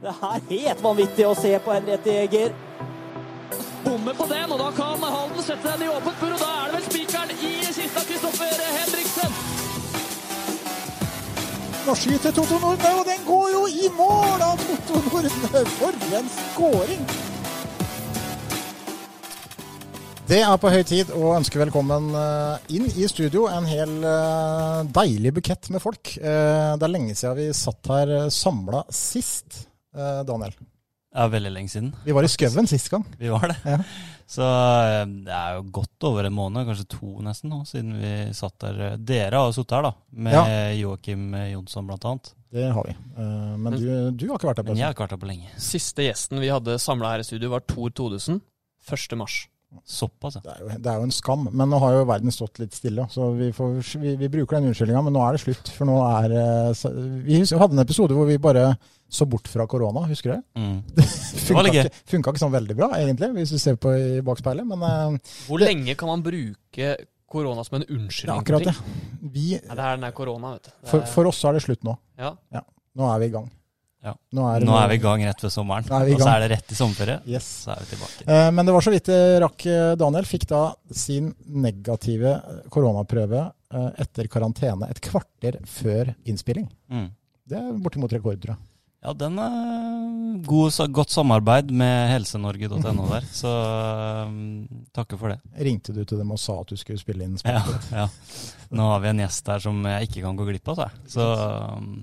Det er helt vanvittig å se på Henriette Jæger. Bommer på den, og da kan Halden sette den i åpent bur, og da er det vel spikeren i kista Kristoffer Henriksen. Nå skyter Totto Nordne, og den går jo i mål av Totto Nordne! For en skåring! Det er på høy tid å ønske velkommen eh, inn i studio. En hel eh, deilig bukett med folk. Eh, Det er lenge siden vi satt her samla sist, Daniel. Ja, veldig lenge siden. Vi var i skauen sist gang. Vi var det. Ja. Så eh, det er jo godt over en måned, kanskje to nesten nå, siden vi satt der. Dere har sittet her, da, med Ja. Joakim Jonsson blant annet. Det har vi. Eh, Men du, du har ikke vært der på Men jeg har ikke vært her på lenge. Siste gjesten vi hadde samla her i studio, var Tor Todesen. 1. mars. Såpass, ja. Det er, jo, det er jo en skam, men nå har jo verden stått litt stille. Så vi, får, vi, vi bruker den unnskyldninga, men nå er det slutt. For nå er eh, så- Vi hadde en episode hvor vi bare så bort fra korona, husker du det? Mm. Funka var ikke, funka ikke sånn veldig bra, egentlig, hvis du ser på i bakspeilet. Men Hvor Hvor lenge kan man bruke korona som en det unnskyldning? akkurat det. Vi, Ja, det er den der korona, vet du. Er, for, for oss så er det slutt nå. ja. Nå er vi i gang. Ja. Nå er, Nå er vi i gang rett ved sommeren, er og så er det rett i sommerferie. Yes. Så er vi tilbake. Eh, Men det var så vidt det rakk. eh, Daniel fikk da sin negative koronaprøve eh, etter karantene et kvarter før innspilling. Mm. Det er bortimot rekord, tror jeg. Ja, den er god, godt samarbeid med helsenorge.no der, så um, takker for det. Ringte du til dem og sa at du skulle spille inn Ja, ja. Nå har vi en gjest her som jeg ikke kan gå glipp av, så. Så um,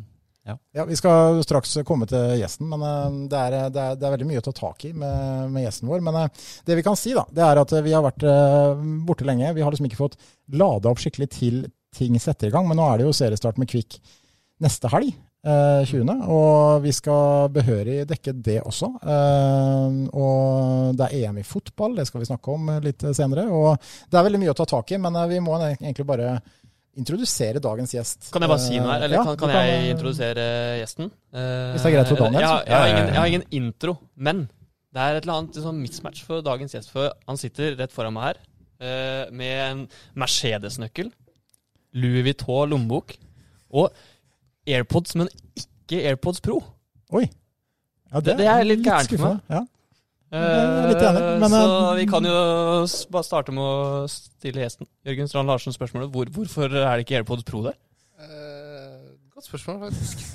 Ja, Vi skal straks komme til gjesten, men eh, det er, det er, det er veldig mye å ta tak i med, med gjesten vår. Men eh, det vi kan si, da, det er at vi har vært eh, borte lenge. Vi har liksom ikke fått lada opp skikkelig til ting setter i gang. Men nå er det jo seriestart med Kvikk neste helg. eh, 20. Og vi skal behørig dekke det også. Eh, og det er EM i fotball, det skal vi snakke om litt senere. Og det er veldig mye å ta tak i, men eh, vi må egentlig bare introdusere dagens gjest. Kan jeg bare si noe her? Eller Eh, Ja, kan, kan, kan jeg eh, introdusere gjesten? Eh, Hvis det er greit for Daniel, Jeg, har- jeg, har ingen, jeg har ingen intro, men det er et eller annet liksom, mismatch for dagens gjest. For han sitter rett foran meg her eh, med en Mercedes-nøkkel, Louis Vuitton lommebok og AirPods, men ikke AirPods Pro. Oi. Ja, Det- det er litt gærent for meg. Ja. Eh, litt enig, men, så eh, vi kan jo bare starte med å stille gjesten Jørgen Strand Larsen spørsmålet hvor, hvorfor er det ikke AirPods Pro der? Eh, godt spørsmål, faktisk.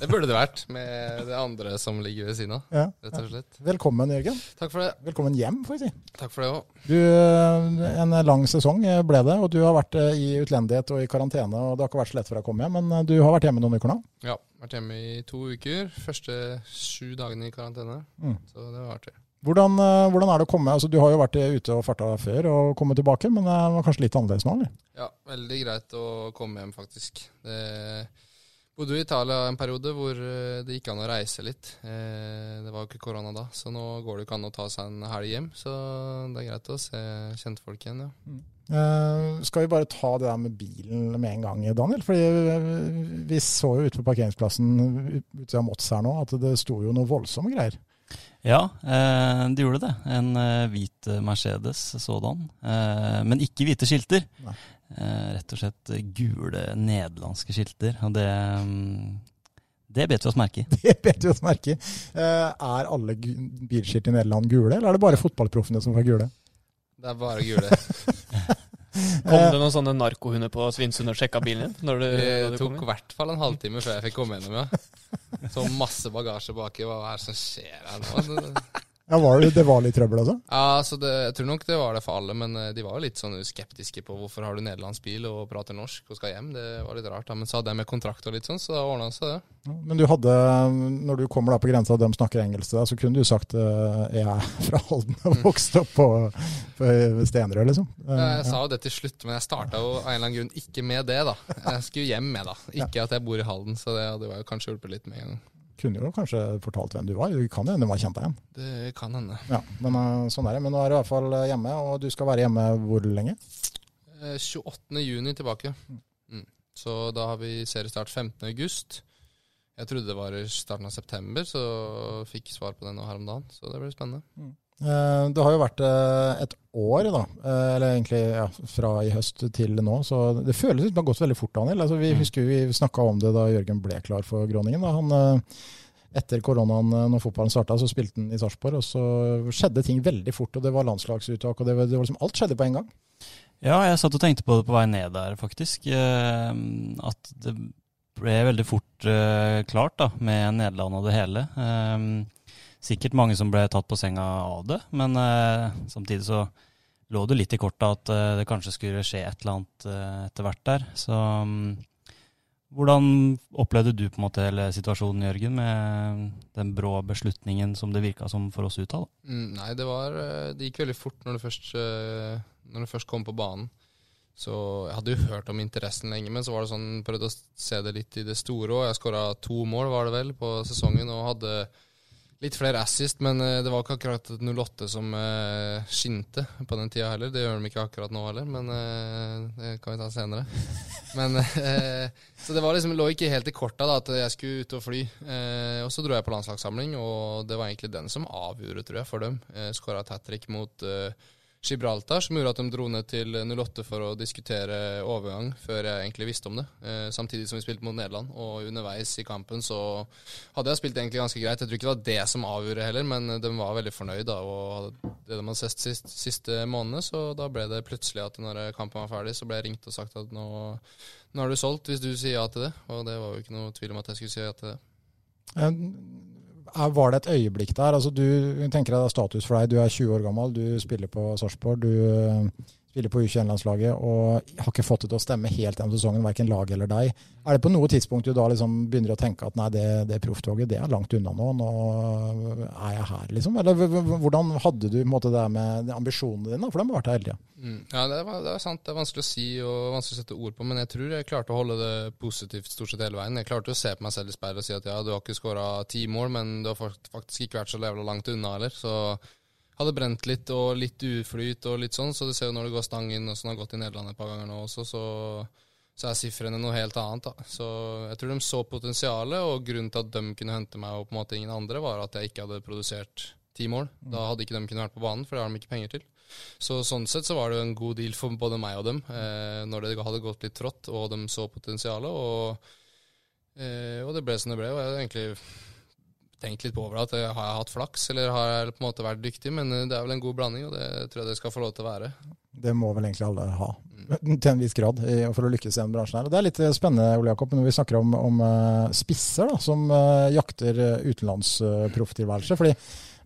Det burde det vært, med det andre som ligger ved siden av. Ja. Rett og slett. Velkommen, Jørgen. Takk for det. Velkommen hjem, får vi si. Takk for det òg. Du, eh, en lang sesong ble det, og du har vært eh, i utlendighet og i karantene. og Det har ikke vært så lett for deg å komme hjem, men eh, du har vært hjemme noen uker nå. Ja, vært hjemme i to uker. Første sju dagene i karantene. Mm. Så det var artig. Hvordan, eh, hvordan er det å komme? Altså, du har jo vært ute og farta før og kommet tilbake, men det var kanskje litt annerledes nå? eller? Ja, veldig greit å komme hjem, faktisk. Det bodde i Italia en periode hvor eh, det gikk an å reise litt. Eh, Det var jo ikke korona da, så nå går det ikke an å ta seg en helg hjem. Så det er greit å se kjentfolk igjen, ja. Eh, skal vi bare ta det der med bilen med en gang, Daniel? Fordi vi så jo ute på parkeringsplassen ute av Mots her nå at det sto jo noe voldsomme greier. Ja, eh, det gjorde det. En eh, hvit Mercedes sådan. Eh, men ikke hvite skilter. Eh, rett og slett gule nederlandske skilter. Og det, mm, det bet vi oss merke i. Det bet vi oss merke i. Eh, er alle bilskilt i Nederland gule, eller er det bare fotballproffene som er gule? Det er bare gule. Kom det noen sånne narkohunder på Svinesund og sjekka bilen din? Når du, Det tok i hvert fall en halvtime før jeg fikk komme gjennom, ja. Så masse bagasje baki. Hva er det som skjer her nå? Ja, var det, det var litt trøbbel, altså? Ja, altså det, Jeg tror nok det var det for alle, men eh, de var jo litt sånn skeptiske på hvorfor har du nederlandsk bil og prater norsk og skal hjem. Det var litt rart, da. Men så hadde jeg med kontrakt og litt sånn, så da ordna det seg, det. Ja, Men du hadde, når du kommer da på grensa og de snakker engelsk så kunne du sagt uh, jeg er fra Halden og vokst opp på, på Stenerød, liksom. Ja, Jeg sa jo det til slutt, men jeg starta jo av en eller annen grunn ikke med det, da. Jeg skulle hjem med, da. Ikke at jeg bor i Halden, så det hadde jo kanskje hjulpet litt med en gang. Kunne jo kanskje fortalt hvem du var. Du kan hende du var kjent igjen. Det kan hende. Ja, men eh, sånn er det. Men nå er du i hvert fall hjemme, og du skal være hjemme hvor lenge? Eh, 28. juni tilbake. Mm. Så da har vi seriestart 15. august. Jeg trodde det var i starten av september, så fikk svar på det nå her om dagen. Så det blir spennende. Eh, Det har jo vært eh, et år, da. Eh, Eller egentlig ja, fra i høst til nå. Så det føles som det har gått veldig fort, Daniel. Altså, vi Mm. husker vi snakka om det da Jørgen ble klar for Groningen. Da. Han, eh, etter koronaen, eh, når fotballen starta, så spilte han i Sarpsborg. Og så skjedde ting veldig fort, og det var landslagsuttak, og det var, det var liksom alt skjedde på en gang. Ja, jeg satt og tenkte på det på vei ned der, faktisk. Eh, at det ble veldig fort eh, klart da, med Nederland og det hele. Sikkert mange som ble tatt på senga av det, men eh, samtidig så lå det litt i kortet at eh, det kanskje skulle skje et eller annet eh, etter hvert der. Så um, hvordan opplevde du på en måte hele situasjonen, Jørgen, med den brå beslutningen som det virka som for oss utad? Mm, nei, det var eh, Det gikk veldig fort når det først, eh, når det først kom på banen. Så jeg hadde jo hørt om interessen lenge, men så var det sånn, prøvde å se det litt i det store òg. Jeg skåra to mål, var det vel, på sesongen, og hadde litt flere assist, men eh, det var ikke akkurat 08 som eh, skinte på den tida heller. Det gjør de ikke akkurat nå heller, men eh, det kan vi ta senere. Men, eh, så det var liksom, lå ikke helt i korta da, at jeg skulle ut og fly. Og så dro jeg på landslagssamling, og det var egentlig den som avgjorde, tror jeg, for dem. Eh, Skåra hat trick mot eh, Gibraltar, som gjorde at de dro ned til 08 for å diskutere overgang, før jeg egentlig visste om det. Eh, samtidig som vi spilte mot Nederland. Og underveis i kampen så hadde jeg spilt egentlig ganske greit. Jeg tror ikke det var det som avgjorde heller, men de var veldig fornøyd. da, og Det de hadde sett sist, siste månedene, så da ble det plutselig at når kampen var ferdig, så ble jeg ringt og sagt at nå, nå er du solgt, hvis du sier ja til det. Og det var jo ikke noe tvil om at jeg skulle si ja til det. Er- Var det et øyeblikk der? Altså, du tenker deg er status for deg. Du er 20 år gammel, du spiller på Sarpsborg, du eh, spiller på U21-landslaget og har ikke fått det til å stemme helt gjennom sesongen, verken lag eller deg. Er det på noe tidspunkt du da liksom begynner å tenke at nei, det, det profftoget det er langt unna nå, nå er jeg her, liksom? Eller hvordan hadde du måte, det med ambisjonene dine, for de har vært her hele tida. Mm. Ja, det er, det er sant. Det er vanskelig å si og vanskelig å sette ord på, men jeg tror jeg klarte å holde det positivt stort sett hele veien. Jeg klarte å se på meg selv i speilet og si at ja, du har ikke skåra ti mål, men du har faktisk ikke vært så levelig langt unna heller. Så hadde brent litt og litt uflyt og litt sånn, så du ser jo når det går stang inn, og sånn har gått i Nederland et par ganger nå også, så, så er sifrene noe helt annet. da. Så jeg tror de så potensialet, og grunnen til at de kunne hente meg og på en måte ingen andre, var at jeg ikke hadde produsert ti mål. Da hadde ikke de kunnet vært på banen, for det har de ikke penger til. Så sånn sett så var det jo en god deal for både meg og dem, eh, når det hadde gått litt trått, og de så potensialet, og, eh, og det ble som det ble. Og jeg egentlig tenkt litt på over at eh, har jeg hatt flaks, eller har jeg på en måte vært dyktig? Men eh, det er vel en god blanding, og det tror jeg det skal få lov til å være. Det må vel egentlig alle ha, til en viss grad, for å lykkes i den bransjen her. Det er litt eh, spennende, Ole Jakob, når vi snakker om, om spisser da, som jakter utenlandsprofftilværelse. fordi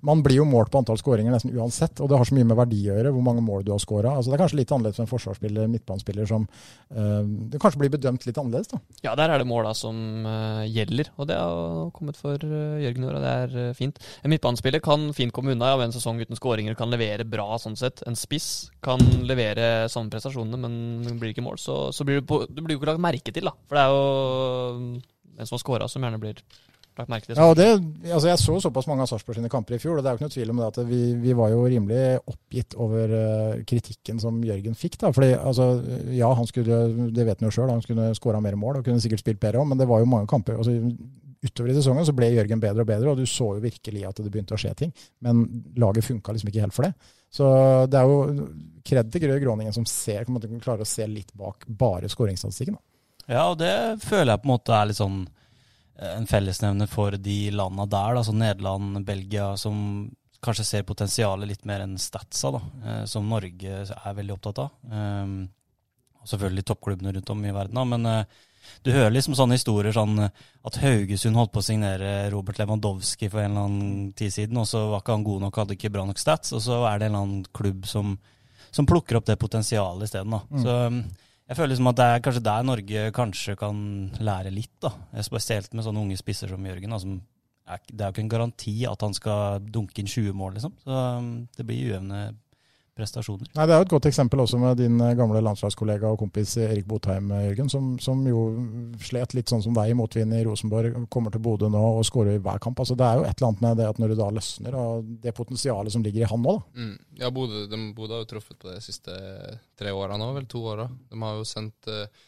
man blir jo målt på antall skåringer nesten uansett, og det har så mye med verdi å gjøre, hvor mange mål du har skåra. Altså, det er kanskje litt annerledes for en forsvarsspiller, midtbanespiller, som uh, det kanskje blir bedømt litt annerledes. da. Ja, der er det måla som uh, gjelder, og det har kommet for uh, Jørgen i og det er fint. En midtbanespiller kan fint komme unna av en sesong uten skåringer, kan levere bra sånn sett. En spiss kan levere samme prestasjonene, men blir ikke mål, så, så blir du, på, du blir jo ikke lagt merke til, da. For det er jo den som har scora, som gjerne blir lagt merke til. Ja, og det, altså Jeg så såpass mange av Sarpsborg sine kamper i fjor, og det er jo ikke noe tvil om det at vi, vi var jo rimelig oppgitt over eh, kritikken som Jørgen fikk. da, fordi altså, Ja, han skulle, det vet han jo sjøl, han skulle skåra mer mål og kunne sikkert spilt bedre òg, men det var jo mange kamper. altså Utover i sesongen så ble Jørgen bedre og bedre, og du så jo virkelig at det begynte å skje ting. Men laget funka liksom ikke helt for det. Så det er jo kred til Grøe Gråningen som ser, på en måte, klarer å se litt bak bare skåringsstatistikken. Ja, og det føler jeg på en måte er litt sånn en fellesnevner for de landa der, da, som Nederland, Belgia, som kanskje ser potensialet litt mer enn statsa, da, eh, som Norge er veldig opptatt av. Um, og selvfølgelig toppklubbene rundt om i verden, da, men eh, du hører liksom sånne historier sånn eh, at Haugesund holdt på å signere Robert Lewandowski for en eller annen tid siden, og så var ikke han god nok, hadde ikke bra nok stats, og så er det en eller annen klubb som, som plukker opp det potensialet isteden. Mm. Så um, jeg føler liksom at det er kanskje der Norge kanskje kan lære litt, da. Spesielt med sånne unge spisser som Jørgen. Da, som er, det er jo ikke en garanti at han skal dunke inn 20 mål, liksom. Så um, det blir ujevne prestasjoner. Nei, Det er jo et godt eksempel også med din eh, gamle landslagskollega og kompis Erik Botheim, eh, Jørgen, som, som jo slet litt sånn som deg i motvind i Rosenborg, kommer til Bodø nå og skårer i hver kamp. Altså, det er jo et eller annet med det at når du da løsner, og det potensialet som ligger i han nå, da. Mm. Ja, Bodø, de, Bodø har jo truffet på det de siste tre åra nå, vel to åra. De har jo sendt eh,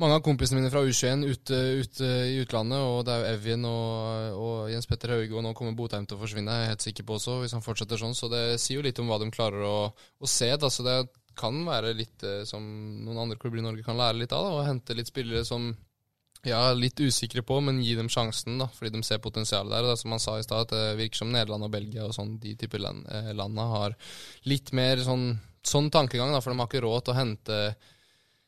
mange av kompisene mine fra U21 ute, ute i utlandet, og det er jo Evjen og, og Jens Petter Hauge, og nå kommer Botheim til å forsvinne, jeg er helt sikker på også, hvis han fortsetter sånn. Så det sier jo litt om hva de klarer å, å se. Da. Så det kan være litt eh, som noen andre klubber i Norge kan lære litt av, da, og hente litt spillere som Ja, litt usikre på, men gi dem sjansen, da, fordi de ser potensialet der. Og det er som han sa i stad, det virker som Nederland og Belgia og sånn, de typer land, eh, landa har litt mer sånn, sånn tankegang, da, for de har ikke råd til å hente,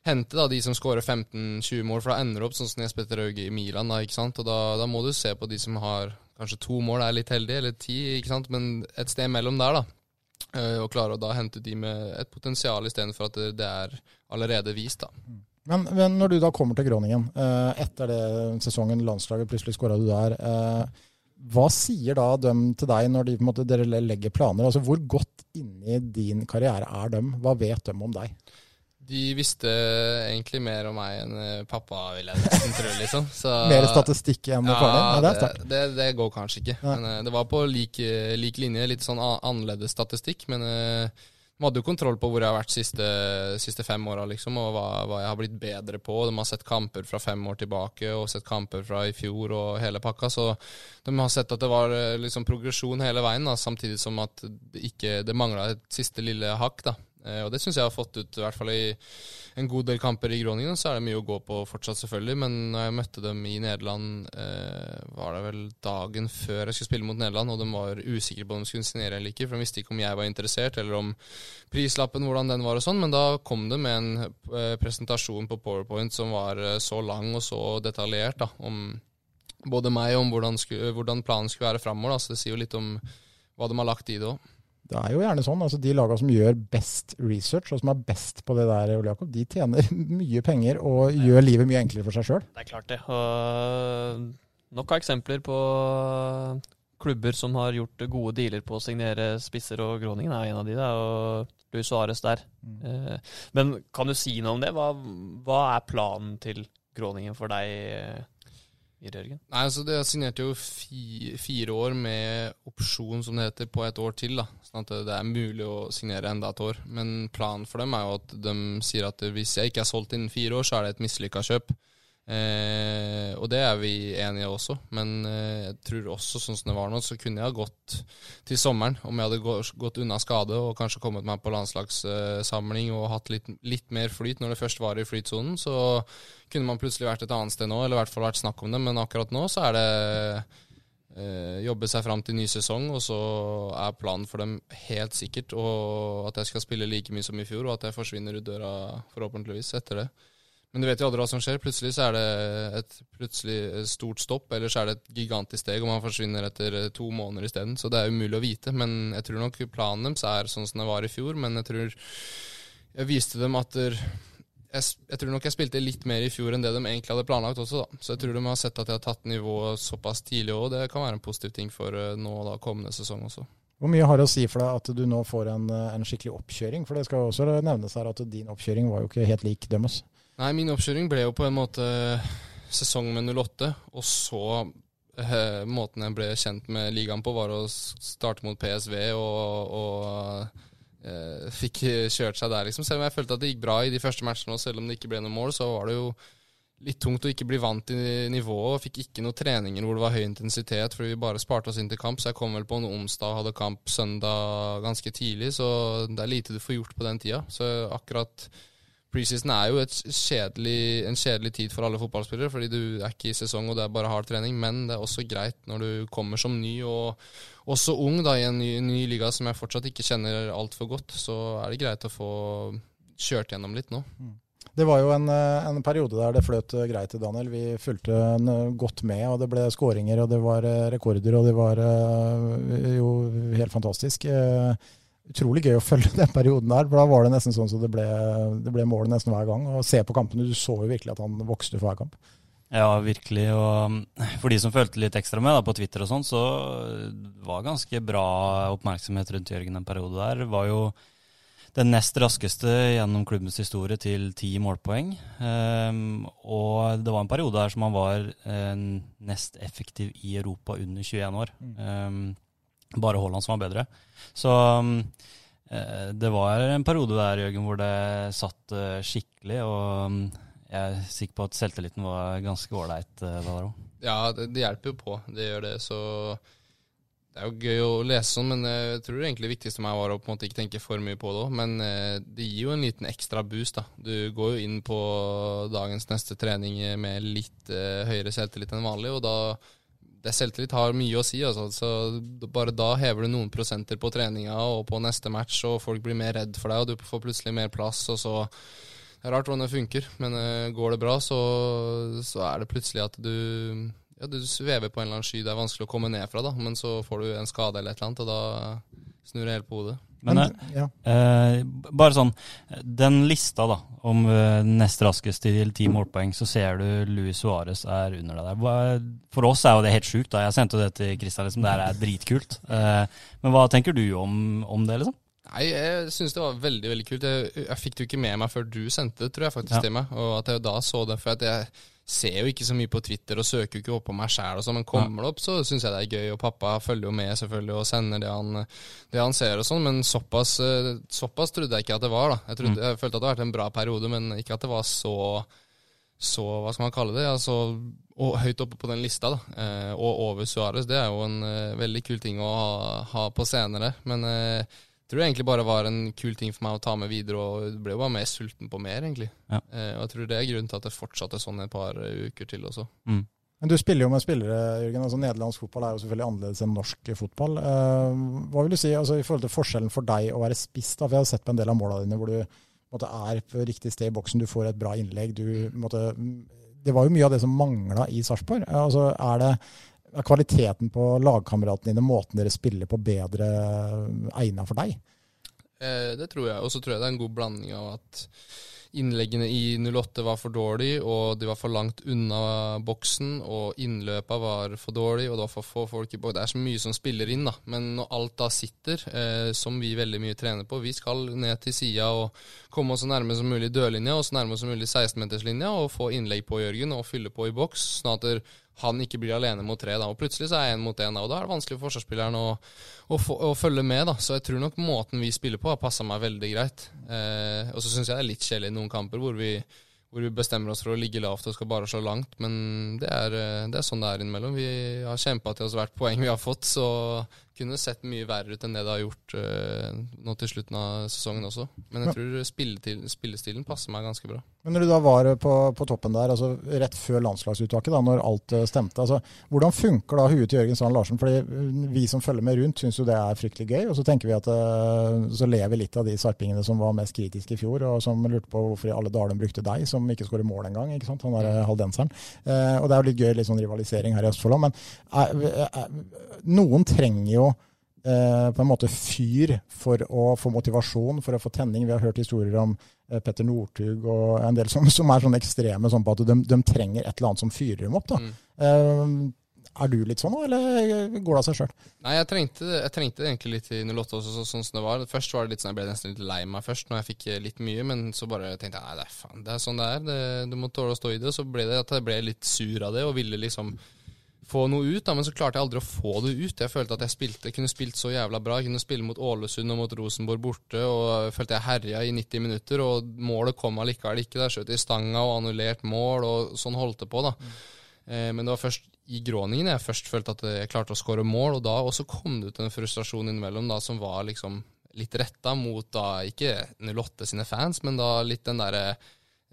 hente da, de som skårer 15-20 mål, for da ender det opp sånn som Jesper Rauge i Milan. Da, ikke sant? Og da, da, må du se på de som har kanskje to mål, er litt heldige, eller ti, ikke sant? men et sted mellom der, da. Eh, og klare å da hente de med et potensial istedenfor at det, er allerede vist. da. Men, men, når du da kommer til Groningen, eh, etter det sesongen landslaget plutselig skåra du der, eh, hva sier da dem til deg når de, måte, dere legger planer? Altså Hvor godt inni din karriere er dem? Hva vet dem om deg? De visste egentlig mer om meg enn eh, pappa, vil jeg nesten tro. liksom. Så, mer statistikk enn ja, faren din? Ja, det, det, det, går kanskje ikke. Ja. Men Det var på lik, lik, linje, litt sånn annerledes statistikk. Men de hadde jo kontroll på hvor jeg har vært de siste, siste fem åra, liksom, og hva, hva, jeg har blitt bedre på. De har sett kamper fra fem år tilbake og sett kamper fra i fjor og hele pakka. Så de har sett at det var liksom progresjon hele veien, da, samtidig som at det, ikke, det mangla et siste lille hakk. da. Eh, og det syns jeg har fått ut, i hvert fall i en god del kamper i Groningen. Så er det mye å gå på fortsatt, selvfølgelig. Men når jeg møtte dem i Nederland, eh, var det vel dagen før jeg skulle spille mot Nederland, og de var usikre på om de skulle signere eller ikke, for de visste ikke om jeg var interessert, eller om prislappen, hvordan den var og sånn. Men da kom det med en eh, presentasjon på Powerpoint som var så lang og så detaljert da, om både meg og om hvordan, skulle, hvordan planen skulle være framover. Så det sier jo litt om hva de har lagt i det òg. Det er jo gjerne sånn. altså De lagene som gjør best research, og som er best på det der, Ole Jakob, de tjener mye penger og gjør livet mye enklere for seg sjøl. Det er klart det. Og nok av eksempler på klubber som har gjort gode dealer på å signere spisser, og Groningen er en av de. Da, og Luis Suárez der. Mm. Eh, men kan du si noe om det? Hva, hva er planen til Groningen for deg? Jørgen? Nei, altså Det signerte jo fi, fire år med opsjon, som det heter, på et år til. da. Sånn at det er mulig å signere enda et år. Men planen for dem er jo at de sier at hvis jeg ikke er solgt innen fire år, så er det et mislykka kjøp. Eh, og det er vi enige også, men eh, jeg tror også sånn som det var nå, så kunne jeg ha gått til sommeren om jeg hadde gått, unna skade og kanskje kommet meg på landslagssamling og hatt litt, litt, mer flyt når det først var i flytsonen. Så kunne man plutselig vært et annet sted nå, eller i hvert fall vært snakk om det, men akkurat nå så er det eh, jobbe seg fram til ny sesong, og så er planen for dem helt sikkert og at jeg skal spille like mye som i fjor, og at jeg forsvinner ut døra forhåpentligvis etter det. Men du vet jo aldri hva som skjer. Plutselig så er det et plutselig stort stopp, eller så er det et gigantisk steg, og man forsvinner etter eh, to måneder isteden. Så det er umulig å vite. Men jeg tror nok planen deres er sånn som det var i fjor. Men jeg tror jeg viste dem at der, jeg, jeg, tror nok jeg spilte litt mer i fjor enn det de egentlig hadde planlagt også, da. Så jeg tror de har sett at jeg har tatt nivået såpass tidlig òg. Det kan være en positiv ting for nå nå da kommende sesong også. Hvor mye har det å si for deg at du nå får en, eh, en skikkelig oppkjøring? For det skal jo også nevnes her at din oppkjøring var jo ikke helt lik deres. Nei, min oppkjøring ble jo på en måte sesong med 08, og så eh, Måten jeg ble kjent med ligaen på, var å starte mot PSV og, og eh, fikk kjørt seg der, liksom. Selv om jeg følte at det gikk bra i de første matchene, og selv om det ikke ble noe mål, så var det jo litt tungt å ikke bli vant til nivået. og Fikk ikke noen treninger hvor det var høy intensitet, fordi vi bare sparte oss inn til kamp. Så jeg kom vel på en onsdag og hadde kamp søndag ganske tidlig, så det er lite du får gjort på den tida. Så akkurat Preseason er jo kjedelig, en kjedelig tid for alle fotballspillere, fordi du er ikke i sesong og det er bare hard trening, men det er også greit når du kommer som ny og også ung da, i en ny, ny liga som jeg fortsatt ikke kjenner altfor godt. Så er det greit å få kjørt gjennom litt nå. Mm. Det var jo en, en, periode der det fløt greit, Daniel. Vi fulgte godt med, og det ble skåringer, og det var rekorder, og det var eh, jo helt fantastisk. Eh, utrolig gøy å følge den perioden der. for Da var det nesten sånn så det ble, det ble mål nesten hver gang. Og se på kampene, du så jo virkelig at han vokste for hver kamp. Ja, virkelig. Og for de som følte litt ekstra med da, på Twitter og sånn, så var ganske bra oppmerksomhet rundt Jørgen en periode der. Det var jo den nest raskeste gjennom klubbens historie til ti målpoeng. Um, og det var en periode der som han var uh, nest effektiv i Europa under 21 år. Um, bare Haaland som var bedre. Så um, eh, det var en periode der, Jørgen, hvor det satt uh, skikkelig. Og um, jeg er sikker på at selvtilliten var ganske ålreit uh, da òg. Ja, det, det, hjelper jo på. Det gjør det. Så det er jo gøy å lese sånn, men eh, jeg tror det egentlig viktigste for meg var å på en måte ikke tenke for mye på det òg. Men eh, det gir jo en liten ekstra boost, da. Du går jo inn på dagens neste trening med litt uh, høyere selvtillit enn vanlig, og da det Selvtillit har mye å si. Altså. Så bare da hever du noen prosenter på treninga og på neste match, og folk blir mer redd for deg, og du får plutselig mer plass, og så Det er rart hvordan det funker, men uh, går det bra, så, så er det plutselig at du ja, du svever på en eller annen sky det er vanskelig å komme ned fra, da. Men så får du en skade eller et eller annet, og da snur det helt på hodet. Men, Men ja. eh, bare sånn, den lista da, om eh, nest raskest til ti målpoeng, så ser du Luis Suárez er under deg der. For oss er jo det helt sjukt. da. Jeg sendte det til Christian, liksom. Det her er dritkult. Eh, men hva tenker du om, om det, liksom? Nei, jeg syns det var veldig veldig kult. Jeg, jeg fikk det jo ikke med meg før du sendte det, tror jeg faktisk Ja. til meg. Og at jeg da så det. For at jeg ser jo ikke så mye på Twitter og søker jo ikke opp på meg sjæl sånn, men kommer det opp, så syns jeg det er gøy. Og pappa følger jo med selvfølgelig og sender det han, det han ser og sånn, men såpass, eh, såpass trodde jeg ikke at det var, da. Jeg, trodde, jeg følte at det hadde vært en bra periode, men ikke at det var så så, hva skal man kalle det, altså, og høyt oppe på den lista, da. Eh, og over Suárez. Det er jo en eh, veldig kul ting å ha, ha på senere. Men eh, tror det egentlig bare var en kul ting for meg å ta med videre, og jeg ble jo bare mer sulten på mer, egentlig. Ja. Eh, og jeg tror det er grunnen til at det fortsatte sånn et par eh, uker til også. Mm. Men du spiller jo med spillere, Jørgen. altså Nederlandsk fotball er jo selvfølgelig annerledes enn norsk fotball. Eh, hva vil du si altså, i forhold til forskjellen for deg å være spiss? da, for Jeg har sett på en del av målene dine hvor du måtte, er på riktig sted i boksen, du får et bra innlegg. Du, måtte, det var jo mye av det som mangla i Sarpsborg. Eh, Altså, er det er kvaliteten på lagkameratene dine, måten dere spiller på, bedre egna for deg? Eh, det tror jeg. Og så tror jeg det er en god blanding av at innleggene i 08 var for dårlig, og de var for langt unna boksen, og innløpa var for dårlig, og det var for få folk i boks. Det er så mye som spiller inn, da. Men når alt da sitter, eh, som vi veldig mye trener på Vi skal ned til sida og komme oss så nærme som mulig dørlinja, og så nærme som mulig 16-meterslinja, og få innlegg på Jørgen og fylle på i boks, sånn at han ikke blir alene mot tre. da, og Plutselig så er én mot én, og da er det vanskelig for forsvarsspilleren å, å, å følge med. da, Så jeg tror nok måten vi spiller på har passa meg veldig greit. Eh, og så syns jeg det er litt kjedelig i noen kamper hvor vi, hvor vi bestemmer oss for å ligge lavt og skal bare slå langt, men det er, eh, det er sånn det er innimellom. Vi har kjempa til oss hvert poeng vi har fått, så kunne sett mye verre ut enn det det har gjort uh, nå til slutten av sesongen også. Men jeg tror spilletil, spillestilen passer meg ganske bra. Men når du da var på, på toppen der, altså rett før landslagsuttaket, da, når alt eh, stemte, altså, hvordan funker da huet til Jørgen Strand Larsen? Fordi eh, Vi som følger med rundt, syns jo det er fryktelig gøy. Og så tenker vi at uh, så lever litt av de sarpingene som var mest kritiske i fjor, og som lurte på hvorfor i alle dager de brukte deg, som ikke skårer mål engang. ikke sant? Han der eh, haldenseren. Uh, og det er jo litt gøy litt sånn rivalisering her i Østfold òg, men eh, eh, noen trenger jo på en måte fyr for å få motivasjon, for å få tenning. Vi har hørt historier om eh, Petter Northug og en del som, som er sånn ekstreme sånn på at de, de trenger et eller annet som fyrer dem opp. da. Mm. Eh, er du litt sånn, eller går det av seg sjøl? Nei, jeg trengte, jeg trengte egentlig litt i 08 også, så, sånn som det var. Først var det litt sånn, jeg ble nesten litt lei meg først, når jeg fikk eh, litt mye, men så bare tenkte jeg nei, det er faen, det er sånn det er. Det, du må tåle å stå i det. Og så ble det at jeg ble litt sur av det, og ville liksom få noe ut, da, men så klarte jeg aldri å få det ut. Jeg følte at jeg spilte, jeg kunne spilt så jævla bra. Jeg kunne spille mot Ålesund og mot Rosenborg borte, og jeg følte jeg herja i 90 minutter, og målet kom allikevel ikke. Der skjøt i stanga og annullert mål, og sånn holdt det på, da. Eh, men det var først i Gråningen jeg først følte at jeg klarte å skåre mål, og da også kom det ut en frustrasjon innimellom da, som var liksom litt retta mot da ikke 08 sine fans, men da litt den derre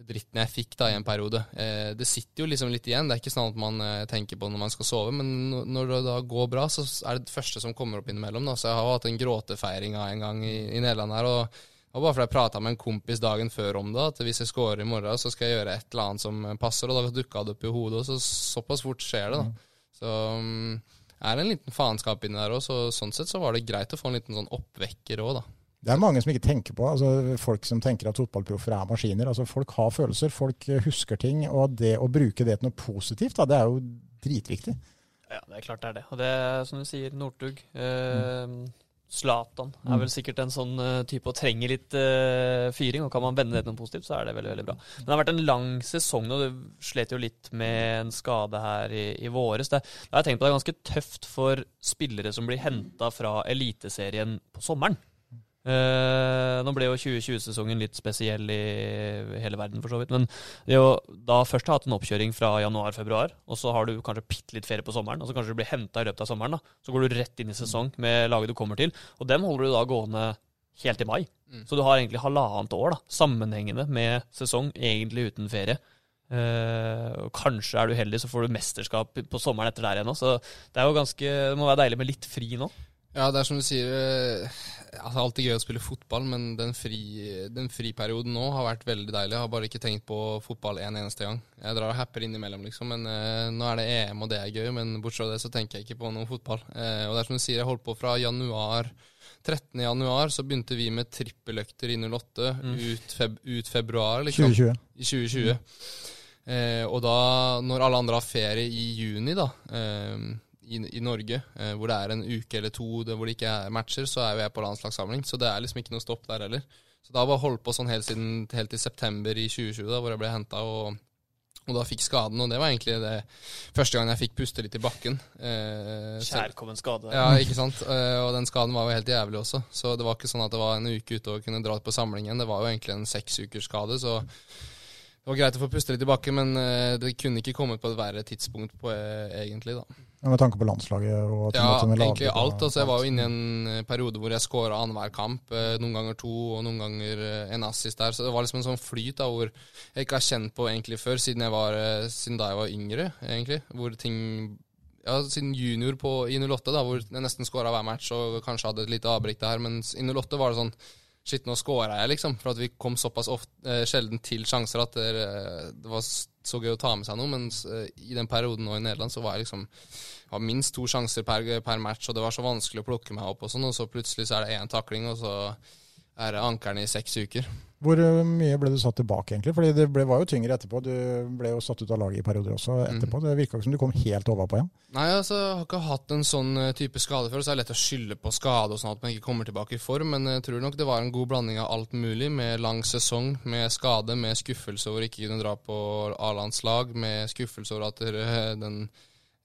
dritten jeg fikk da i en periode. Eh, det sitter jo liksom litt igjen. Det er ikke sånn at man eh, tenker på når man skal sove, men når det da går bra, så er det det første som kommer opp innimellom. Da. Så jeg har jo hatt en gråtefeiring av en gang i, i Nederland her. og og bare fordi jeg prata med en kompis dagen før om det, at hvis jeg scorer i morgen, så skal jeg gjøre et eller annet som passer, og da dukka det opp i hodet, og så såpass fort skjer det, da. Så um, er det en liten faenskap inni der òg, så sånn sett så var det greit å få en liten sånn oppvekker òg, da. Det er mange som ikke tenker på altså Folk som tenker at fotballproffer er maskiner. altså Folk har følelser, folk eh, husker ting. Og det å bruke det til noe positivt, da, det er jo dritviktig. Ja, det er klart det er det. Og det er som du sier, Northug. Eh, Zlatan er vel sikkert en sånn eh, type og trenger litt eh, fyring. Og kan man vende det til noe positivt, så er det veldig veldig bra. Men det har vært en lang sesong nå. Du slet jo litt med en skade her i, i våres. Det, da har jeg tenkt på det er ganske tøft for spillere som blir henta fra Eliteserien på sommeren. Eh, nå ble jo 2020-sesongen litt spesiell i hele verden, for så vidt. Men det jo da først har hatt en oppkjøring fra januar-februar, og så har du kanskje bitte litt ferie på sommeren, og så kanskje du blir henta i løpet av sommeren. da. Så går du rett inn i sesong med laget du kommer til, og dem holder du da gående helt til mai. Mm. Så du har egentlig halvannet år da, sammenhengende med sesong, egentlig uten ferie. Uh, kanskje er du heldig, så får du mesterskap på sommeren etter der igjen òg. Så det er jo ganske, det må være deilig med litt fri nå. Ja, det er som du sier, Det er alltid gøy å spille fotball, men den, fri, den friperioden nå har vært veldig deilig. Jeg har bare ikke tenkt på fotball en eneste gang. Jeg drar og happer innimellom, liksom, men eh, nå er det EM, og det er gøy. Men bortsett fra det så tenker jeg ikke på noe fotball. Eh, og det er som du sier, jeg holdt på fra januar 13. januar så begynte vi med trippeløkter i 08 Mm. ut, feb ut februar, liksom. 2020. I 2020. Eh, og da, når alle andre har ferie i juni, da, eh, i, i Norge, eh, hvor det er en uke eller to det, hvor det ikke er matcher, så er jo jeg på landslagssamling. Så det er liksom ikke noe stopp der heller. Så da jeg holdt på sånn helt, siden, helt til september i 2020, da, hvor jeg ble henta og, og da fikk skaden. Og det var egentlig det første gang jeg fikk puste litt i bakken. Eh, Kjærkommen skade. ja, ikke sant. Eh, og den skaden var jo helt jævlig også. Så det var ikke sånn at det var en uke ute og kunne dra på samling igjen. Det var jo egentlig en seks ukers skade, så det var greit å få puste litt bakken, men eh, det kunne ikke kommet på et verre tidspunkt på, eh, egentlig, da. Ja, Med tanke på landslaget og at Ja, egentlig alt. Altså, jeg var jo inne i en periode hvor jeg skåra annenhver kamp. eh, Noen ganger to, og noen ganger en assist der. Så det var liksom en sånn flyt da, hvor jeg ikke har kjent på egentlig før, siden, jeg var, siden da jeg var yngre, egentlig. Hvor ting ja, siden junior på, i 08, da, hvor jeg nesten skåra hver match og kanskje hadde et lite avbrekk der. Men i 08 var det sånn Shit, nå scora jeg, liksom. For at vi kom såpass ofte, eh, sjelden til sjanser at det, eh, det var så gøy å ta med seg noe. Men eh, i den perioden nå i Nederland så var jeg liksom har minst to sjanser per, per match, og det var så vanskelig å plukke meg opp og sånn. Og så plutselig så er det én takling, og så er det ankeren i seks uker. Hvor eh, mye ble du satt tilbake, egentlig? Fordi det ble, var jo tyngre etterpå. Du ble jo satt ut av laget i perioder også etterpå. Det virka ikke som du kom helt overpå igjen. Nei, altså, jeg har ikke hatt en sånn eh, type skade før, så det er lett å skylde på skade og sånn at man ikke kommer tilbake i form, men jeg tror nok det var en god blanding av alt mulig, med lang sesong, med skade, med skuffelse over ikke kunne dra på A-landslag, med skuffelse over at eh, den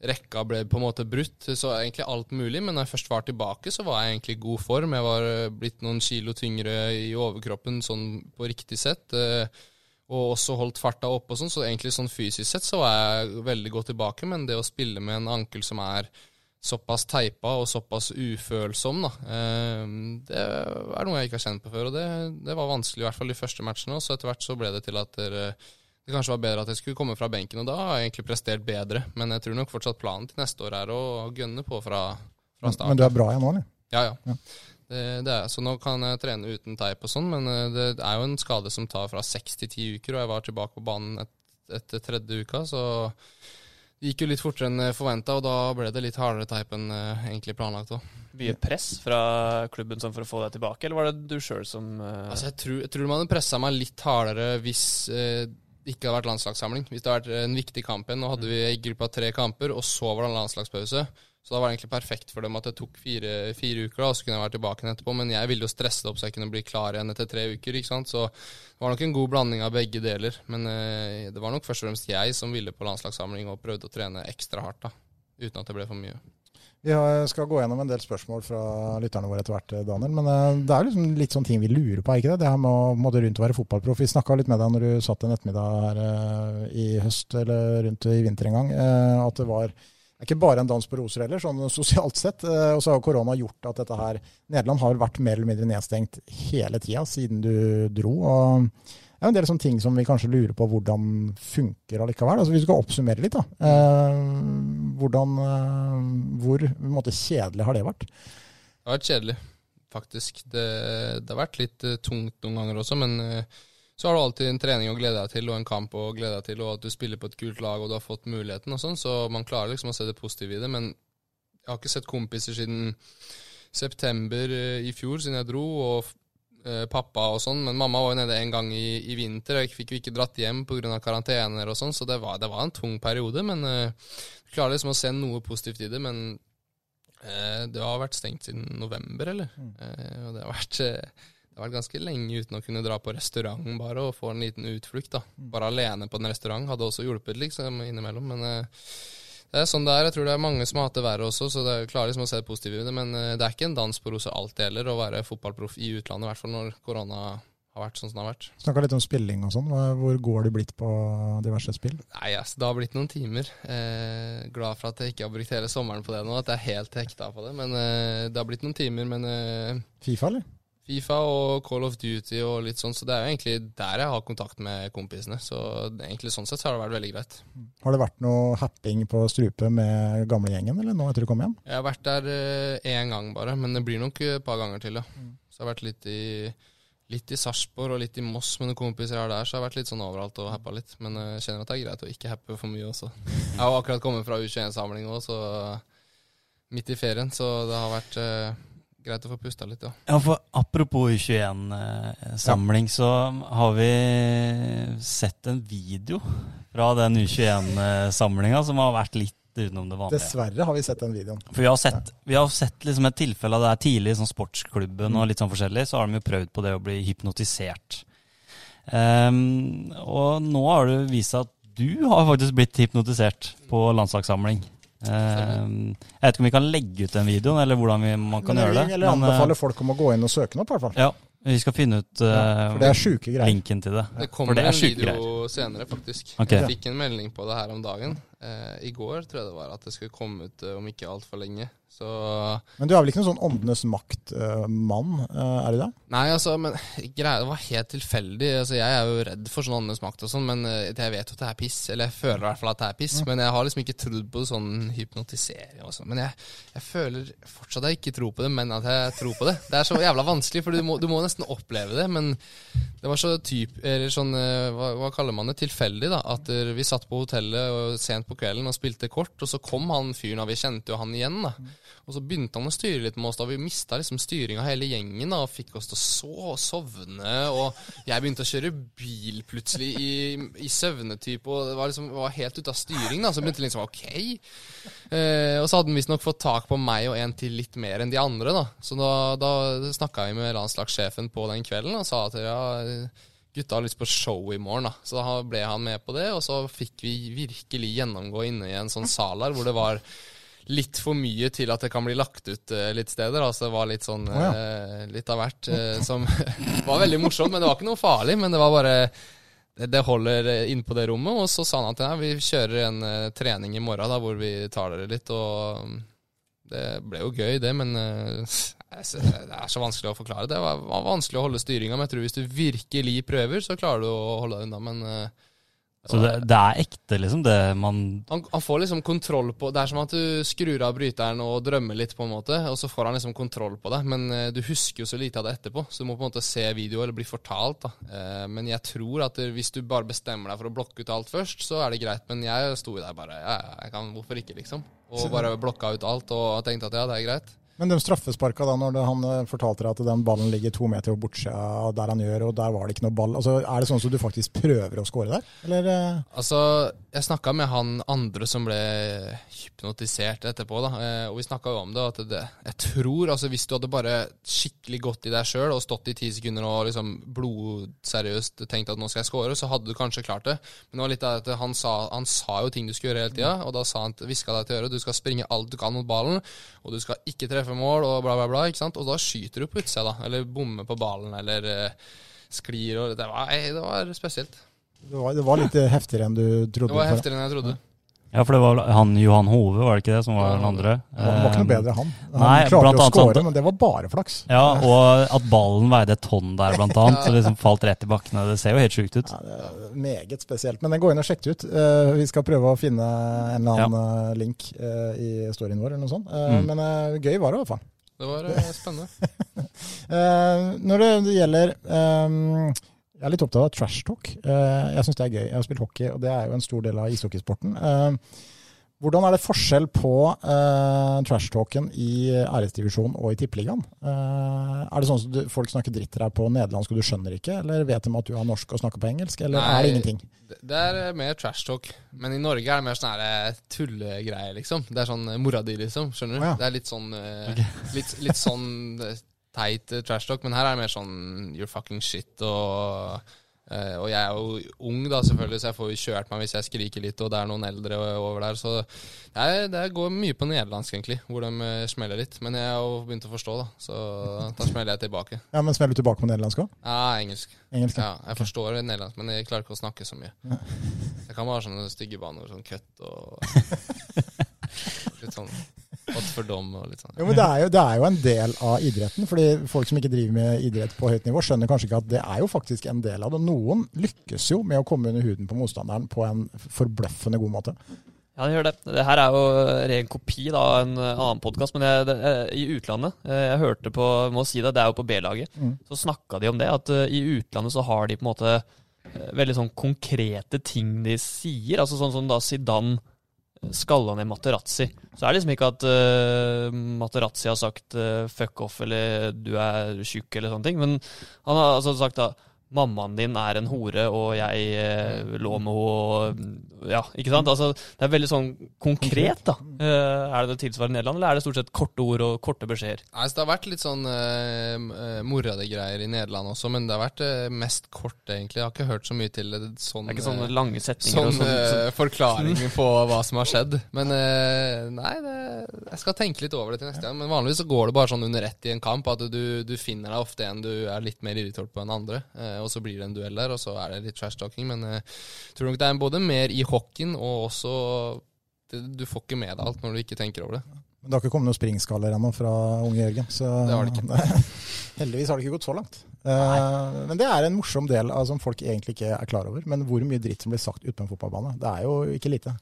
rekka ble på en måte brutt, så egentlig alt mulig, men når jeg først var tilbake, så var jeg egentlig i god form. Jeg var eh, blitt noen kilo tyngre i overkroppen sånn på riktig sett. eh, og også holdt farta oppe og sånn, så egentlig sånn fysisk sett så var jeg veldig godt tilbake, men det å spille med en ankel som er såpass teipa og såpass ufølsom, da, eh, det er noe jeg ikke har kjent på før, og det, det var vanskelig i hvert fall de første matchene, og så etter hvert så ble det til at det, det kanskje var bedre at jeg skulle komme fra benken, og da har jeg egentlig prestert bedre, men jeg tror nok fortsatt planen til neste år er å gønne på fra, fra Men, men du er bra igjen nå, eller? Ja, ja. Ja. Det, det er, så nå kan jeg trene uten teip og sånn, men eh, det er jo en skade som tar fra seks til ti uker, og jeg var tilbake på banen et, etter tredje uka, så det gikk jo litt fortere enn forventa, og da ble det litt hardere teip enn eh, egentlig planlagt òg. Mye press fra klubben sånn for å få deg tilbake, eller var det du sjøl som uh... Altså, jeg tror, jeg tror man hadde pressa meg litt hardere hvis eh, det ikke hadde vært landslagssamling. Hvis det hadde vært en viktig kamp igjen. Nå hadde vi i gruppa tre kamper, og så var det en landslagspause. Så da var det egentlig perfekt for dem at det tok fire, fire uker, da, og så kunne jeg vært tilbake igjen etterpå. Men jeg ville jo stresse det opp så jeg kunne bli klar igjen etter tre uker. ikke sant? Så det var nok en god blanding av begge deler. Men eh, det var nok først og fremst jeg som ville på landslagssamling og prøvde å trene ekstra hardt, da. Uten at det ble for mye. Vi skal gå gjennom en del spørsmål fra lytterne våre etter hvert, Daniel. Men eh, det er liksom litt sånn ting vi lurer på, er ikke det? Det her med å rundt å være fotballproff. Vi snakka litt med deg når du satt en ettermiddag her eh, i høst eller rundt i vinter en gang. eh, at det var det er ikke bare en dans på roser heller, sånn sosialt sett. eh, Og så har korona gjort at dette her Nederland har vært mer eller mindre nedstengt hele tida siden du dro. og er en del sånne ting som vi kanskje lurer på hvordan funker allikevel. Altså Hvis vi skal oppsummere litt, da. Eh, hvordan, eh, hvor måte, kjedelig har det vært? Det har vært kjedelig, faktisk. Det, det har vært litt uh, tungt noen ganger også, men uh, så har du alltid en trening å glede deg til, og en kamp å glede deg til, og at du spiller på et kult lag og du har fått muligheten og sånn, så man klarer liksom å se det positive i det. Men jeg har ikke sett kompiser siden september i fjor, siden jeg dro, og pappa og sånn. Men mamma var jo nede en gang i, i vinter, og jeg fikk jo ikke dratt hjem pga. karantener og sånn, så det var, det var en tung periode. Men uh, jeg klarer liksom å se noe positivt i det. Men uh, det har vært stengt siden november, eller? Eh, og det har vært eh, det har vært ganske lenge uten å kunne dra på restaurant bare og få en liten utflukt. da. Bare alene på en restaurant hadde også hjulpet liksom innimellom. Men eh, Det er sånn det er. Jeg tror det er mange som har hatt det verre også, så det er klarer liksom å se det positive i det. Men eh, det er ikke en dans på roser det gjelder å være fotballproff i utlandet, i hvert fall når korona har vært sånn som det har vært. Snakka litt om spilling og sånn. Hvor går det blitt på diverse spill? Nei, altså, det har blitt noen timer. Eh, glad for at jeg ikke har brukt hele sommeren på det nå, at jeg er helt hekta på det. Men eh, det har blitt noen timer. Men eh, Fifa, eller? Fifa og Call of Duty og litt sånn, så det er jo egentlig der jeg har kontakt med kompisene. Så egentlig sånn sett så har det vært veldig greit. Har det vært noe happing på strupe med gamlegjengen, eller nå etter du kom hjem? Jeg har vært der én gang bare, men det blir nok et par ganger til, ja. Så jeg har vært litt i Litt i Sarpsborg og litt i Moss med noen kompiser jeg har der, så jeg har vært litt sånn overalt og happa litt. Men eh, jeg kjenner at det er greit å ikke happe for mye også. Jeg har akkurat kommet fra U21-samling òg, så midt i ferien, så det har vært eh, greit å få pusta litt, ja. Ja, for apropos U21-samling, så har vi sett en video fra den U21-samlinga som har vært litt utenom det vanlige. Dessverre har vi sett den videoen. For vi har sett, vi har sett liksom et tilfelle av det her tidlig i sånn sportsklubben og litt sånn forskjellig, så har de jo prøvd på det å bli hypnotisert. Um, og nå har det vist seg at du har faktisk blitt hypnotisert på landslagssamling. Ehm, jeg vet ikke om vi kan legge ut den videoen, eller hvordan vi, man kan gjøre det. Eller eh, anbefale folk om å gå inn og søke den opp, i hvert fall. ja, vi skal finne ut uh, For det er sjuke greier. linken til det. Det kommer det er en video video senere, faktisk. Okay. Jeg fikk en melding på det her om dagen. Eh, I går tror jeg det var at det skulle komme ut eh, om ikke altfor lenge. Så Men du er vel ikke noen sånn åndenes makt-mann, er du det? Nei, altså, men greia det var helt tilfeldig. Altså, jeg er jo redd for sånn åndenes makt og sånn, men eh, jeg vet jo at det er piss. Eller jeg føler i hvert fall at det er piss, men jeg har liksom ikke trodd på sånn hypnotisering og sånn. Men jeg, jeg føler fortsatt at jeg ikke tror på det, men at jeg tror på det. Det er så jævla vanskelig, for du må, du må nesten oppleve det. Men det var så typ, eller sånn, eh, hva, hva kaller man det, tilfeldig, da. At eh, vi satt på hotellet og sent på kvelden og spilte kort, og så kom han fyren, og vi kjente jo han igjen, da. Og så begynte han å styre litt med oss, da vi mista liksom styringa hele gjengen, da, og fikk oss til å så og sovne, og jeg begynte å kjøre bil plutselig i, i søvnetype, og det var liksom var helt ute av styring, da, så begynte det liksom ok. Eh, og så hadde han visstnok fått tak på meg og en til litt mer enn de andre, da. Så da, da snakka vi med landslagssjefen på den kvelden og sa at ja, gutta har lyst på show i morgen, da. Så da ble han med på det, og så fikk vi virkelig gjennomgå inne i en sånn sal her hvor det var litt for mye til at det kan bli lagt ut eh, litt steder. Altså det var litt sånn eh, litt av hvert eh, som var veldig morsomt, men det var ikke noe farlig. Men det var bare det, holder inne på det rommet. Og så sa han at ja, vi kjører en trening i morgen da, hvor vi tar dere litt. Og mm, det ble jo gøy, det, men det er så vanskelig å forklare. Det var, vanskelig å holde styringa, men jeg tror hvis du virkelig prøver, så klarer du å holde deg unna. Men eh, Så det, det er ekte, liksom, det man han, han får liksom kontroll på Det er som at du skrur av bryteren og drømmer litt, på en måte, og så får han liksom kontroll på det. Men eh, du husker jo så lite av det etterpå, så du må på en måte se video eller bli fortalt. da. Eh, men jeg tror at hvis du bare bestemmer deg for å blokke ut alt først, så er det greit. Men jeg sto der bare ja, jeg kan, Hvorfor ikke, liksom? Og bare blokka ut alt og tenkte at ja, det er greit. Men de straffesparka da, når han eh, fortalte deg at den ballen ligger to meter bortsida der han gjør, og der var det ikke noe ball. Altså, Er det sånn at du faktisk prøver å score der, eller? eh? Altså, jeg snakka med han andre som ble hypnotisert etterpå, da. eh, Og vi snakka jo om det, at det Jeg tror, altså hvis du hadde bare skikkelig gått i deg sjøl og stått i ti sekunder og liksom blodseriøst tenkt at nå skal jeg score, så hadde du kanskje klart det. Men det var litt av at han sa, han sa jo ting du skulle gjøre hele tida, og da sa han hviska deg til øret du skal springe alt du kan mot ballen, og du skal ikke treffe mål, og bla, bla, bla. ikke sant? Og da skyter du på utsida, da. Eller bommer på ballen, eller uh, sklir og Det var, det var spesielt. Det var, det var litt eh, heftigere enn du trodde. Det var heftigere enn jeg trodde. Ja, for det var han Johan Hove, var det ikke det, som var den andre? Han var ikke noe bedre, han. Han Nei, klarte å skåre, score, men det var bare flaks. Ja, og at ballen veide et tonn der, blant annet. Så liksom falt rett i bakkene. Det ser jo helt sjukt ut. Ja, det er meget spesielt. Men gå inn og sjekk det ut. Eh, vi skal prøve å finne en eller annen ja. link eh, i storyen vår, eller noe sånt. Eh, Mm. Men eh, gøy var det i hvert fall. Det var eh, spennende. Eh, når det, gjelder eh, Jeg er litt opptatt av trash talk. Eh, jeg syns det er gøy. Jeg har spilt hockey, og det er jo en stor del av ishockeysporten. Eh, hvordan er det forskjell på uh, trash talken i æresdivisjonen og i tippeligaen? Uh, er det sånn at du, folk snakker dritt til deg på nederlandsk og du skjønner ikke, eller vet de at du har norsk og snakker på engelsk, eller Nei. er det ingenting? Det, er mer trash talk. Men i Norge er det mer sånn her eh, tullegreier, liksom. Det er sånn mora di, liksom. Skjønner du? Ja. Det er litt sånn eh, litt, litt sånn teit eh, trash talk, men her er det mer sånn you're fucking shit og uh, og jeg er jo ung, da selvfølgelig, så jeg får jo kjørt meg hvis jeg skriker litt og det er noen eldre over der. Så er, det går mye på nederlandsk, egentlig, hvor de eh, smeller litt. Men jeg har jo begynt å forstå, da. Så da smeller jeg tilbake. Ja, Men smeller du tilbake på nederlandsk òg? Ja, engelsk. Engelsk? Ja, jeg forstår nederlandsk, men jeg klarer ikke å snakke så mye. Jeg kan bare sånne stygge banord, sånn køtt og litt sånn For dom og litt sånn. Jo, men det er, jo, det er jo en del av idretten. fordi Folk som ikke driver med idrett på høyt nivå, skjønner kanskje ikke at det er jo faktisk en del av det. Noen lykkes jo med å komme under huden på motstanderen på en forbløffende god måte. Ja, det gjør det. Det her er jo ren kopi av en annen podkast, men jeg, det, eh, i utlandet eh, Jeg hørte på må si det, det er jo på B-laget. Mm. Så snakka de om det, at eh, i utlandet så har de på en måte veldig sånn konkrete ting de sier. Altså sånn som da Zidane skalla ned Materazzi. Så er det liksom ikke at uh, Materazzi har sagt uh, fuck off eller du er tjukk eller sånne ting. Men han har altså sagt da mammaen din er en hore, og jeg eh, lå med henne Ja, ikke sant? Altså, det er veldig sånn konkret, da. Eh, er det det tilsvarende i Nederland, eller er det stort sett korte ord og korte beskjeder? Nei, så Det har vært litt sånn uh, mora di-greier i Nederland også, men det har vært eh, mest kort, egentlig. Jeg har ikke hørt så mye til det. Sånn, Det er ikke sånne eh, lange setninger. sånn og sånn, eh, forklaring på hva som har skjedd. Men eh, nei, det, jeg skal tenke litt over det til neste gang. Men vanligvis så går det bare sånn under ett i en kamp, at du, du finner deg ofte en du er litt mer irritert på enn andre. Eh, og så blir det en duell der, og så er det litt trash talking. Men jeg tror nok det er både mer i hockeyen og også det, Du får ikke med deg alt når du ikke tenker over det. Men det har ikke kommet noen springskaller ennå fra unge Jørgen. Så Det har det ikke. heldigvis har det ikke gått så langt. Uh, men det er en morsom del av som folk egentlig ikke er klar over. Men hvor mye dritt som blir sagt utenfor på fotballbane, det er jo ikke lite.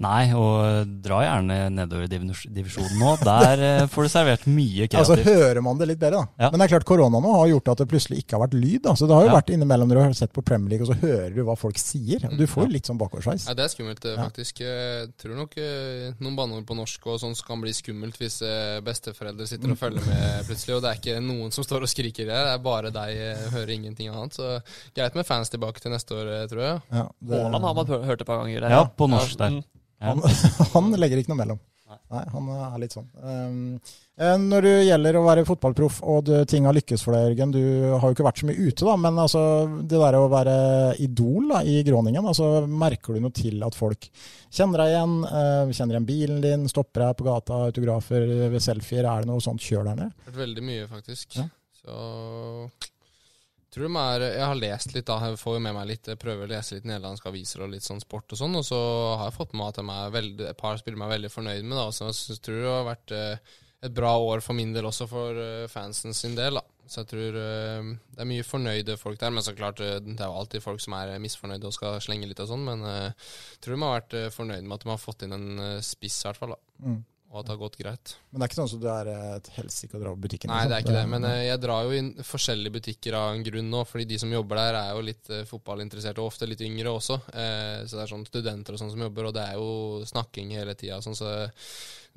Nei, og dra gjerne nedover i divisjonen nå. Der eh, får du servert mye kreativt. Altså hører man det litt bedre, da. Ja. Men det er klart korona nå har gjort at det plutselig ikke har vært lyd. da. Så det har jo Ja. vært innimellom når du har sett på Premier League, og så hører du hva folk sier. Du får litt sånn bakoversveis. Nei, Det er skummelt, eh, Ja. faktisk. Jeg tror nok eh, noen banneord på norsk og sånn kan bli skummelt hvis besteforeldre sitter og følger med plutselig, og det er ikke noen som står og skriker der, det er bare deg, hører ingenting annet. Så greit med fans tilbake til neste år, tror jeg. Ja, det, Haaland har man hør- hørt et par ganger. Ja, på norsk der. Han, han legger ikke noe mellom. Nei, han er litt sånn. Um, eh, når det gjelder å være fotballproff og du, ting har lykkes for deg, Jørgen, du har jo ikke vært så mye ute, da, men altså, det der å være idol da, i Groningen, altså, merker du noe til at folk kjenner deg igjen, eh, kjenner igjen bilen din, stopper deg på gata, autografer, ved selfier, er det noe sånt kjør der nede? Veldig mye, faktisk. Ja. Så tror de er Jeg har lest litt, da. Jeg får jo med meg litt Jeg prøver å lese litt nederlandske aviser og litt sånn sport og sånn, og så har jeg fått med meg at et par spillere meg veldig fornøyd med, da. Så jeg tror det har vært eh, et bra år for min del også, for eh, fansen sin del, da. Så jeg tror eh, det er mye fornøyde folk der. Men så klart, det er jo alltid folk som er misfornøyde og skal slenge litt og sånn, men jeg tror de har vært fornøyd med at de har fått inn en spiss, i hvert fall, da. Mm. Og at det har gått greit. Men det er ikke sånn at du er et helsike å dra på butikken? Nei, liksom. det er ikke det. Men eh, jeg drar jo i forskjellige butikker av en grunn nå. Fordi de som jobber der, er jo litt eh, fotballinteresserte, og ofte litt yngre også. Eh, så det er sånn studenter og sånn som jobber, og det er jo snakking hele tida. Sånn, så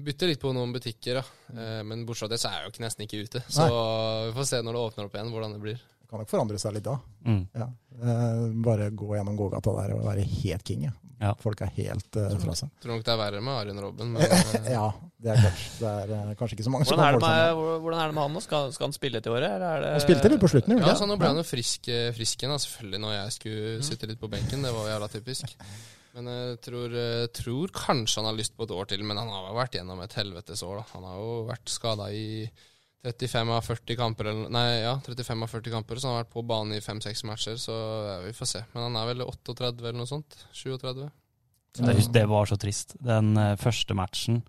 bytter litt på noen butikker, da. Eh, men bortsett fra det, så er jeg jo nesten ikke ute. Så vi får se når det åpner opp igjen, hvordan det blir. Det kan nok forandre seg litt da. Mm. Ja. Eh, bare gå gjennom gågata der og være helt king. Ja. Ja. Folk er helt uh, fra seg. Tror nok det er verre med Arjen Robben, men eh, Ja, det er klart. Det er uh, kanskje ikke så mange som Hvordan, som kan med, hvordan er det med han nå? Skal, skal han spille til året? Eller er det, Han spilte litt på slutten, gjorde ja, han så ikke nå ble han jo frisk, frisk igjen, selvfølgelig, når jeg skulle Mm. sitte litt på benken. Det var jævla typisk. Men jeg tror, tror kanskje han har lyst på et år til, men han har jo vært gjennom et helvetes år. da. Han har jo vært skada i 35 av 40 kamper, eller, nei, ja, 35 av 40 kamper, så han har vært på banen i 5-6 matcher, så ja, vi får se. Men han er vel 38 eller noe sånt? 37? Det, det var så trist. Den eh, første matchen.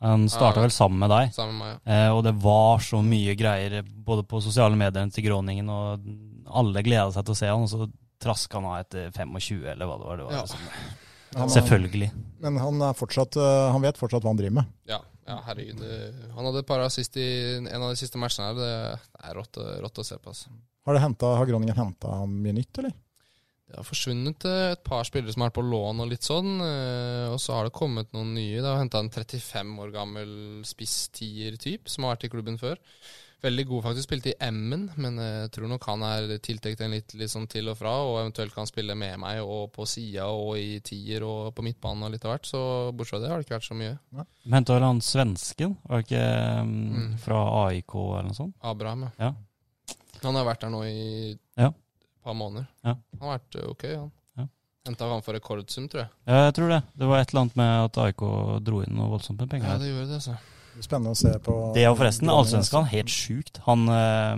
Han starta Ja. vel sammen med deg. Sammen med meg, ja. Eh, og det var så mye greier både på sosiale medier til Groningen, og alle gleda seg til å se han, og så traska han av etter 25, eller hva det var. Det var Ja. liksom, Han selvfølgelig. Men han, er fortsatt, eh, han vet fortsatt hva han driver med. Ja, ja herregud. Han hadde et par assist i en av de siste matchene her. Det er rått, rått å se på. Altså. Har, hentet, har Groningen henta mye nytt, eller? Det har forsvunnet eh, et par spillere som har vært på lån og litt sånn. eh, Og så har det kommet noen nye. Det har henta en 35 år gammel spisstier-type som har vært i klubben før. Veldig god, faktisk. Spilte i Emmen, men jeg tror nok han er tiltenkt en litt, litt sånn til og fra, og eventuelt kan spille med meg og på sida og i tier og på midtbanen og litt av hvert. Så bortsett fra det har det ikke vært så mye. De henta vel han svensken, var det ikke um, Mm. fra AIK eller noe sånt? Abraham, ja. Ja. Han har vært der nå i Ja. et par måneder. Ja. Han har vært eh, ok, han. Ja. Henta han for rekordsum, tror jeg. Ja, jeg tror det. Det var et eller annet med at AIK dro inn noe voldsomt med penger. Ja, det gjorde det, altså. Det blir Spennende å se på Det og forresten, Allsvenskan, helt sjukt. Han eh,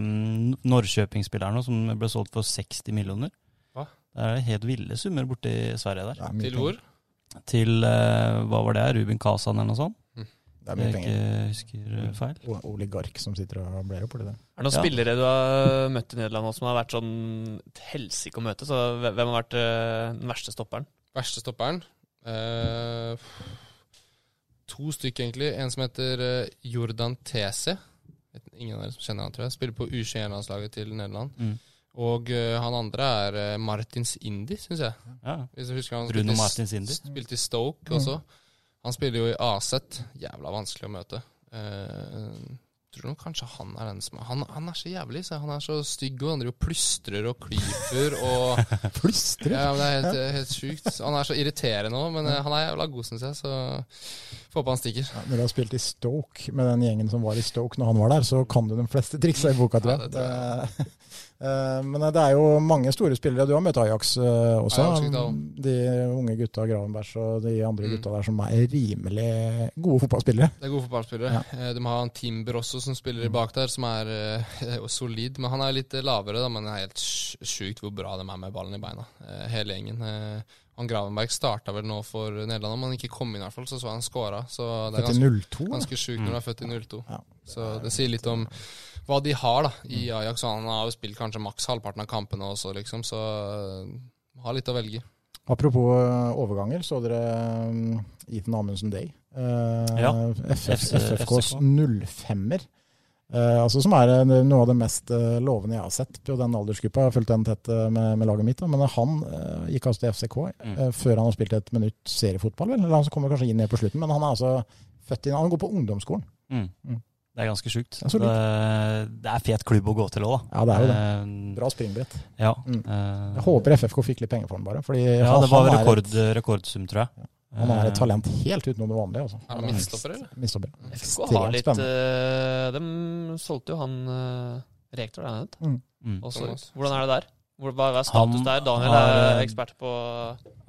Norrköping-spilleren som ble solgt for 60 millioner. Hva? Det er helt ville summer borti Sverige der. Er Til hvor? Til eh, hva var det, Ruben Kazan eller noe sånt? Det er mye jeg penger. ikke husker eh, feil. O- Oligark som sitter og bler opp, det. Er det noen Ja. spillere du har møtt i Nederland som har vært sånn et helsike å møte? Så hvem har vært eh, den verste stopperen? Verste stopperen? Eh, to stykker, egentlig. En som heter eh, Jordan Tese. Ingen av dere som kjenner han, tror jeg. Spiller på U21-landslaget til Nederland. Mm. Og uh, han andre er uh, Martins Indi, syns jeg. Ja. Hvis du husker han Bruno Martins Indi. Spilte i Stoke også. Han spiller jo i Aset. Jævla vanskelig å møte. Eh, tror nok kanskje han er den som Han, han er så jævlig. Så han er så stygg, og han driver og plystrer og klyper og Plystrer! Ja, men Det er helt, helt sjukt. Han er så irriterende òg, men eh, han er jævla god, syns jeg. Så får håpe han stikker. Ja, når du har spilt i Stoke med den gjengen som var i Stoke når han var der, så kan du de fleste triksa i boka, tror Ja, det tror Eh, Men det er jo mange store spillere. Du har møtt Ajax eh, også. Ajax. De unge gutta, Gravenberg og de andre Mm. gutta der som er rimelig gode fotballspillere. Det er gode fotballspillere. Ja. Eh, De har en Timber også som spiller i bak der, som er uh, solid. Men han er litt eh, lavere, da, men det er helt sj- sjukt hvor bra de er med ballen i beina. eh, hele gjengen. Eh, han Gravenberg starta vel nå for Nederland, om han ikke kom inn, i hvert fall, så så han skåra. Så det er ganske, 02. ganske sjukt når du er født i 02. Ja. Så det sier litt om hva de har da i Ajax. og Han har jo spilt kanskje maks halvparten av kampene også, liksom, så eh, har litt å velge. Apropos eh, overganger, så dere um, Ethan Amundsen Day? Eh, Ja. FF, FFKs 05-er. Eh, altså som er eh, noe av det mest lovende jeg har sett på den aldersgruppa. Jeg har fulgt den tett med, med laget mitt. Da. Men han eh, gikk altså til FCK Mm. før han har spilt et minutt seriefotball. Vel? Eller han kommer kanskje inn ned på slutten, men han er altså født inn Han går på ungdomsskolen. Mm. Mm. Det er ganske sjukt. Det er. Det, det er fet klubb å gå til òg, da. Ja, det er jo det. Eh, Bra springbrett. Ja. Mm. eh, Jeg håper FFK fikk litt penger for den, bare. Fordi ja, han, det var rekord, et, rekordsum, tror jeg. han er et Eh, talent helt utenom det vanlige. Altså. Er han midtstopper, eller? Midtstopper. FFK har litt eh, De solgte jo han uh, Rektor, er han mm. Mm. Hvordan er det der? Hva er status Han der? Daniel har, er ekspert på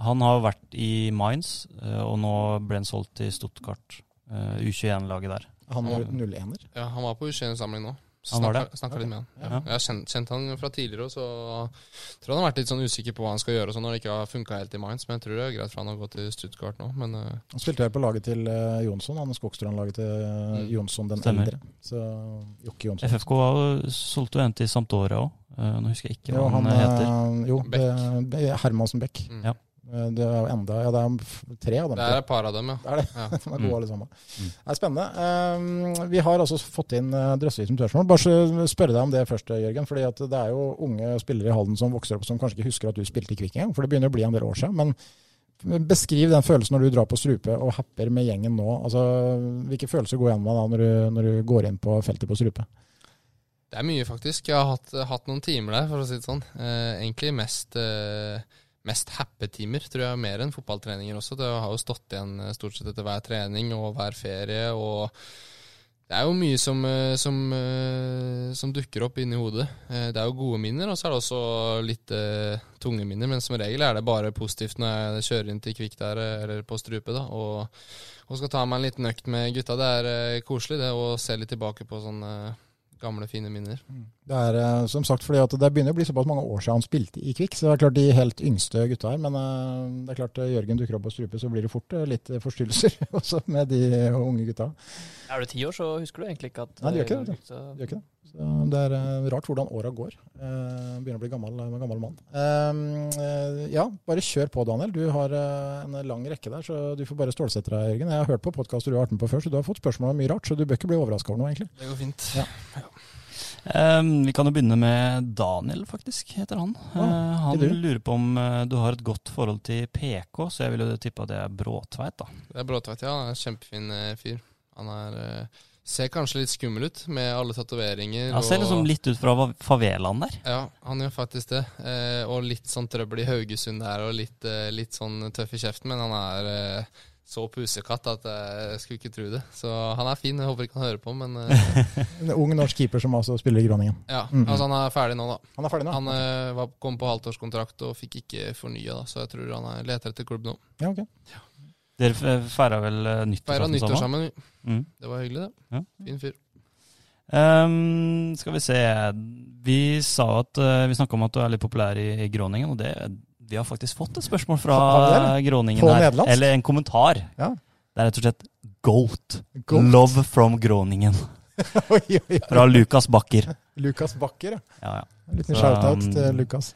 Han har vært i Mainz, eh, og nå ble han solgt til Stuttgart. eh, U21-laget der. Han var 01-er. Ja, han var på U21-samling nå. Han var det? Snakka, okay. litt med han. Ja. Ja. Jeg har kjent, kjent han fra tidligere, så tror han har vært litt sånn usikker på hva han skal gjøre og sånn når det ikke har funka helt i Mainz. Men jeg tror det er greit for han å gå til Stuttgart nå. Men uh, Han spilte vel på laget til eh, Jonsson, han Skogstrand-laget til eh, Mm. Jonsson den Stemmer. eldre. Så Jokke Jonsson. FFK var, jo- solgte jo en til Sampdoria òg. nå husker jeg ikke Jo, hva han, han, heter. jo, Beck. er Hermansen Beck. mm. Ja. Eh, Det er enda Ja, det er tre av dem. det er et par av dem, ja. Det er det. ja. De er gode Mm. alle sammen. Mm. Det er spennende. Eh, vi har altså fått inn uh, drøssevis med spørsmål. Bare spørre deg om det først, Jørgen. fordi at det er jo unge spillere i Halden som vokser opp som kanskje ikke husker at du spilte i Kvikk engang. For det begynner å bli en del år siden. Men beskriv den følelsen når du drar på strupe og happer med gjengen nå. Altså, Hvilke følelser går gjennom deg da når du, når du går inn på feltet på strupe? Det er mye, faktisk. Jeg har hatt, hatt noen timer der, for å si det sånn. Eh, egentlig mest, eh, mest happetimer, tror jeg, mer enn fotballtreninger også. Det har jo stått igjen eh, stort sett etter hver trening og hver ferie. og det er jo mye som, eh, som, eh, som dukker opp inni hodet. Det er jo gode minner, og så er det også litt uh, tunge minner. Men som regel er det bare positivt når jeg kjører inn til Kvikk der, eller på Strupe, da, og, og skal ta meg en liten økt med gutta. Det er uh, koselig, det, å se litt tilbake på sånne gamle, fine minner. Det er eh, som sagt fordi at det begynner å bli såpass mange år siden han spilte i Kvikk. Så det er klart de helt yngste gutta her. Men eh, det er klart eh, Jørgen dukker opp på strupe, så blir det fort litt forstyrrelser også med de unge gutta. Er du ti år, så husker du egentlig ikke at Nei, det gjør ikke det, De gjør ikke det. Så det er eh, rart hvordan åra går. Eh, begynner å bli gammel, eh, gammel mann. Ja, bare kjør på, Daniel. Du har en lang rekke der, så du får bare stålsette deg, Jørgen. Jeg har hørt på podkaster du har vært med på før, så du har fått spørsmål om mye rart, så du bør ikke bli overraska over noe, egentlig. Det går fint. Ja. Um, vi kan jo begynne med Daniel, faktisk, heter han. Ja, uh, han lurer på om uh, du har et godt forhold til PK, så jeg vil jo tippe at det er Bråtveit, da. Det er Bråtveit, ja. Han er en kjempefin uh, fyr. Han er Ser kanskje litt skummel ut med alle tatoveringer. Han ser liksom litt ut fra favelaen der. Ja, han gjør faktisk det. Eh, og litt sånn trøbbel i Haugesund der, og litt, eh, litt sånn tøff i kjeften. Men han er eh, så pusekatt at jeg skulle ikke tro det. Så han er fin. Jeg håper ikke han hører på, men eh, En ung norsk keeper som også spiller i Groningen. ja. Mhm. Altså, han er ferdig nå, da. Han er ferdig nå? Han eh, var, kom på halvtårskontrakt og fikk ikke fornya, da, så jeg tror han er, leter etter klubb nå. Ja, ok. Dere feira vel eh, Feira nyttår sammen? sammen. Mm. Det var hyggelig, det. Ja. Fin fyr. Um, skal vi se Vi sa at eh, Vi snakka om at du er litt populær i, i Groningen, og det vi har faktisk fått et spørsmål fra Groningen her. Eller en kommentar. Ja. Det er rett og slett GOAT. Goat. Love from Groningen. Oi, oi, oi. Fra Lukas Bakker. Lukas Bakker, ja. Ja, ja. En liten shout-out um, til Lukas.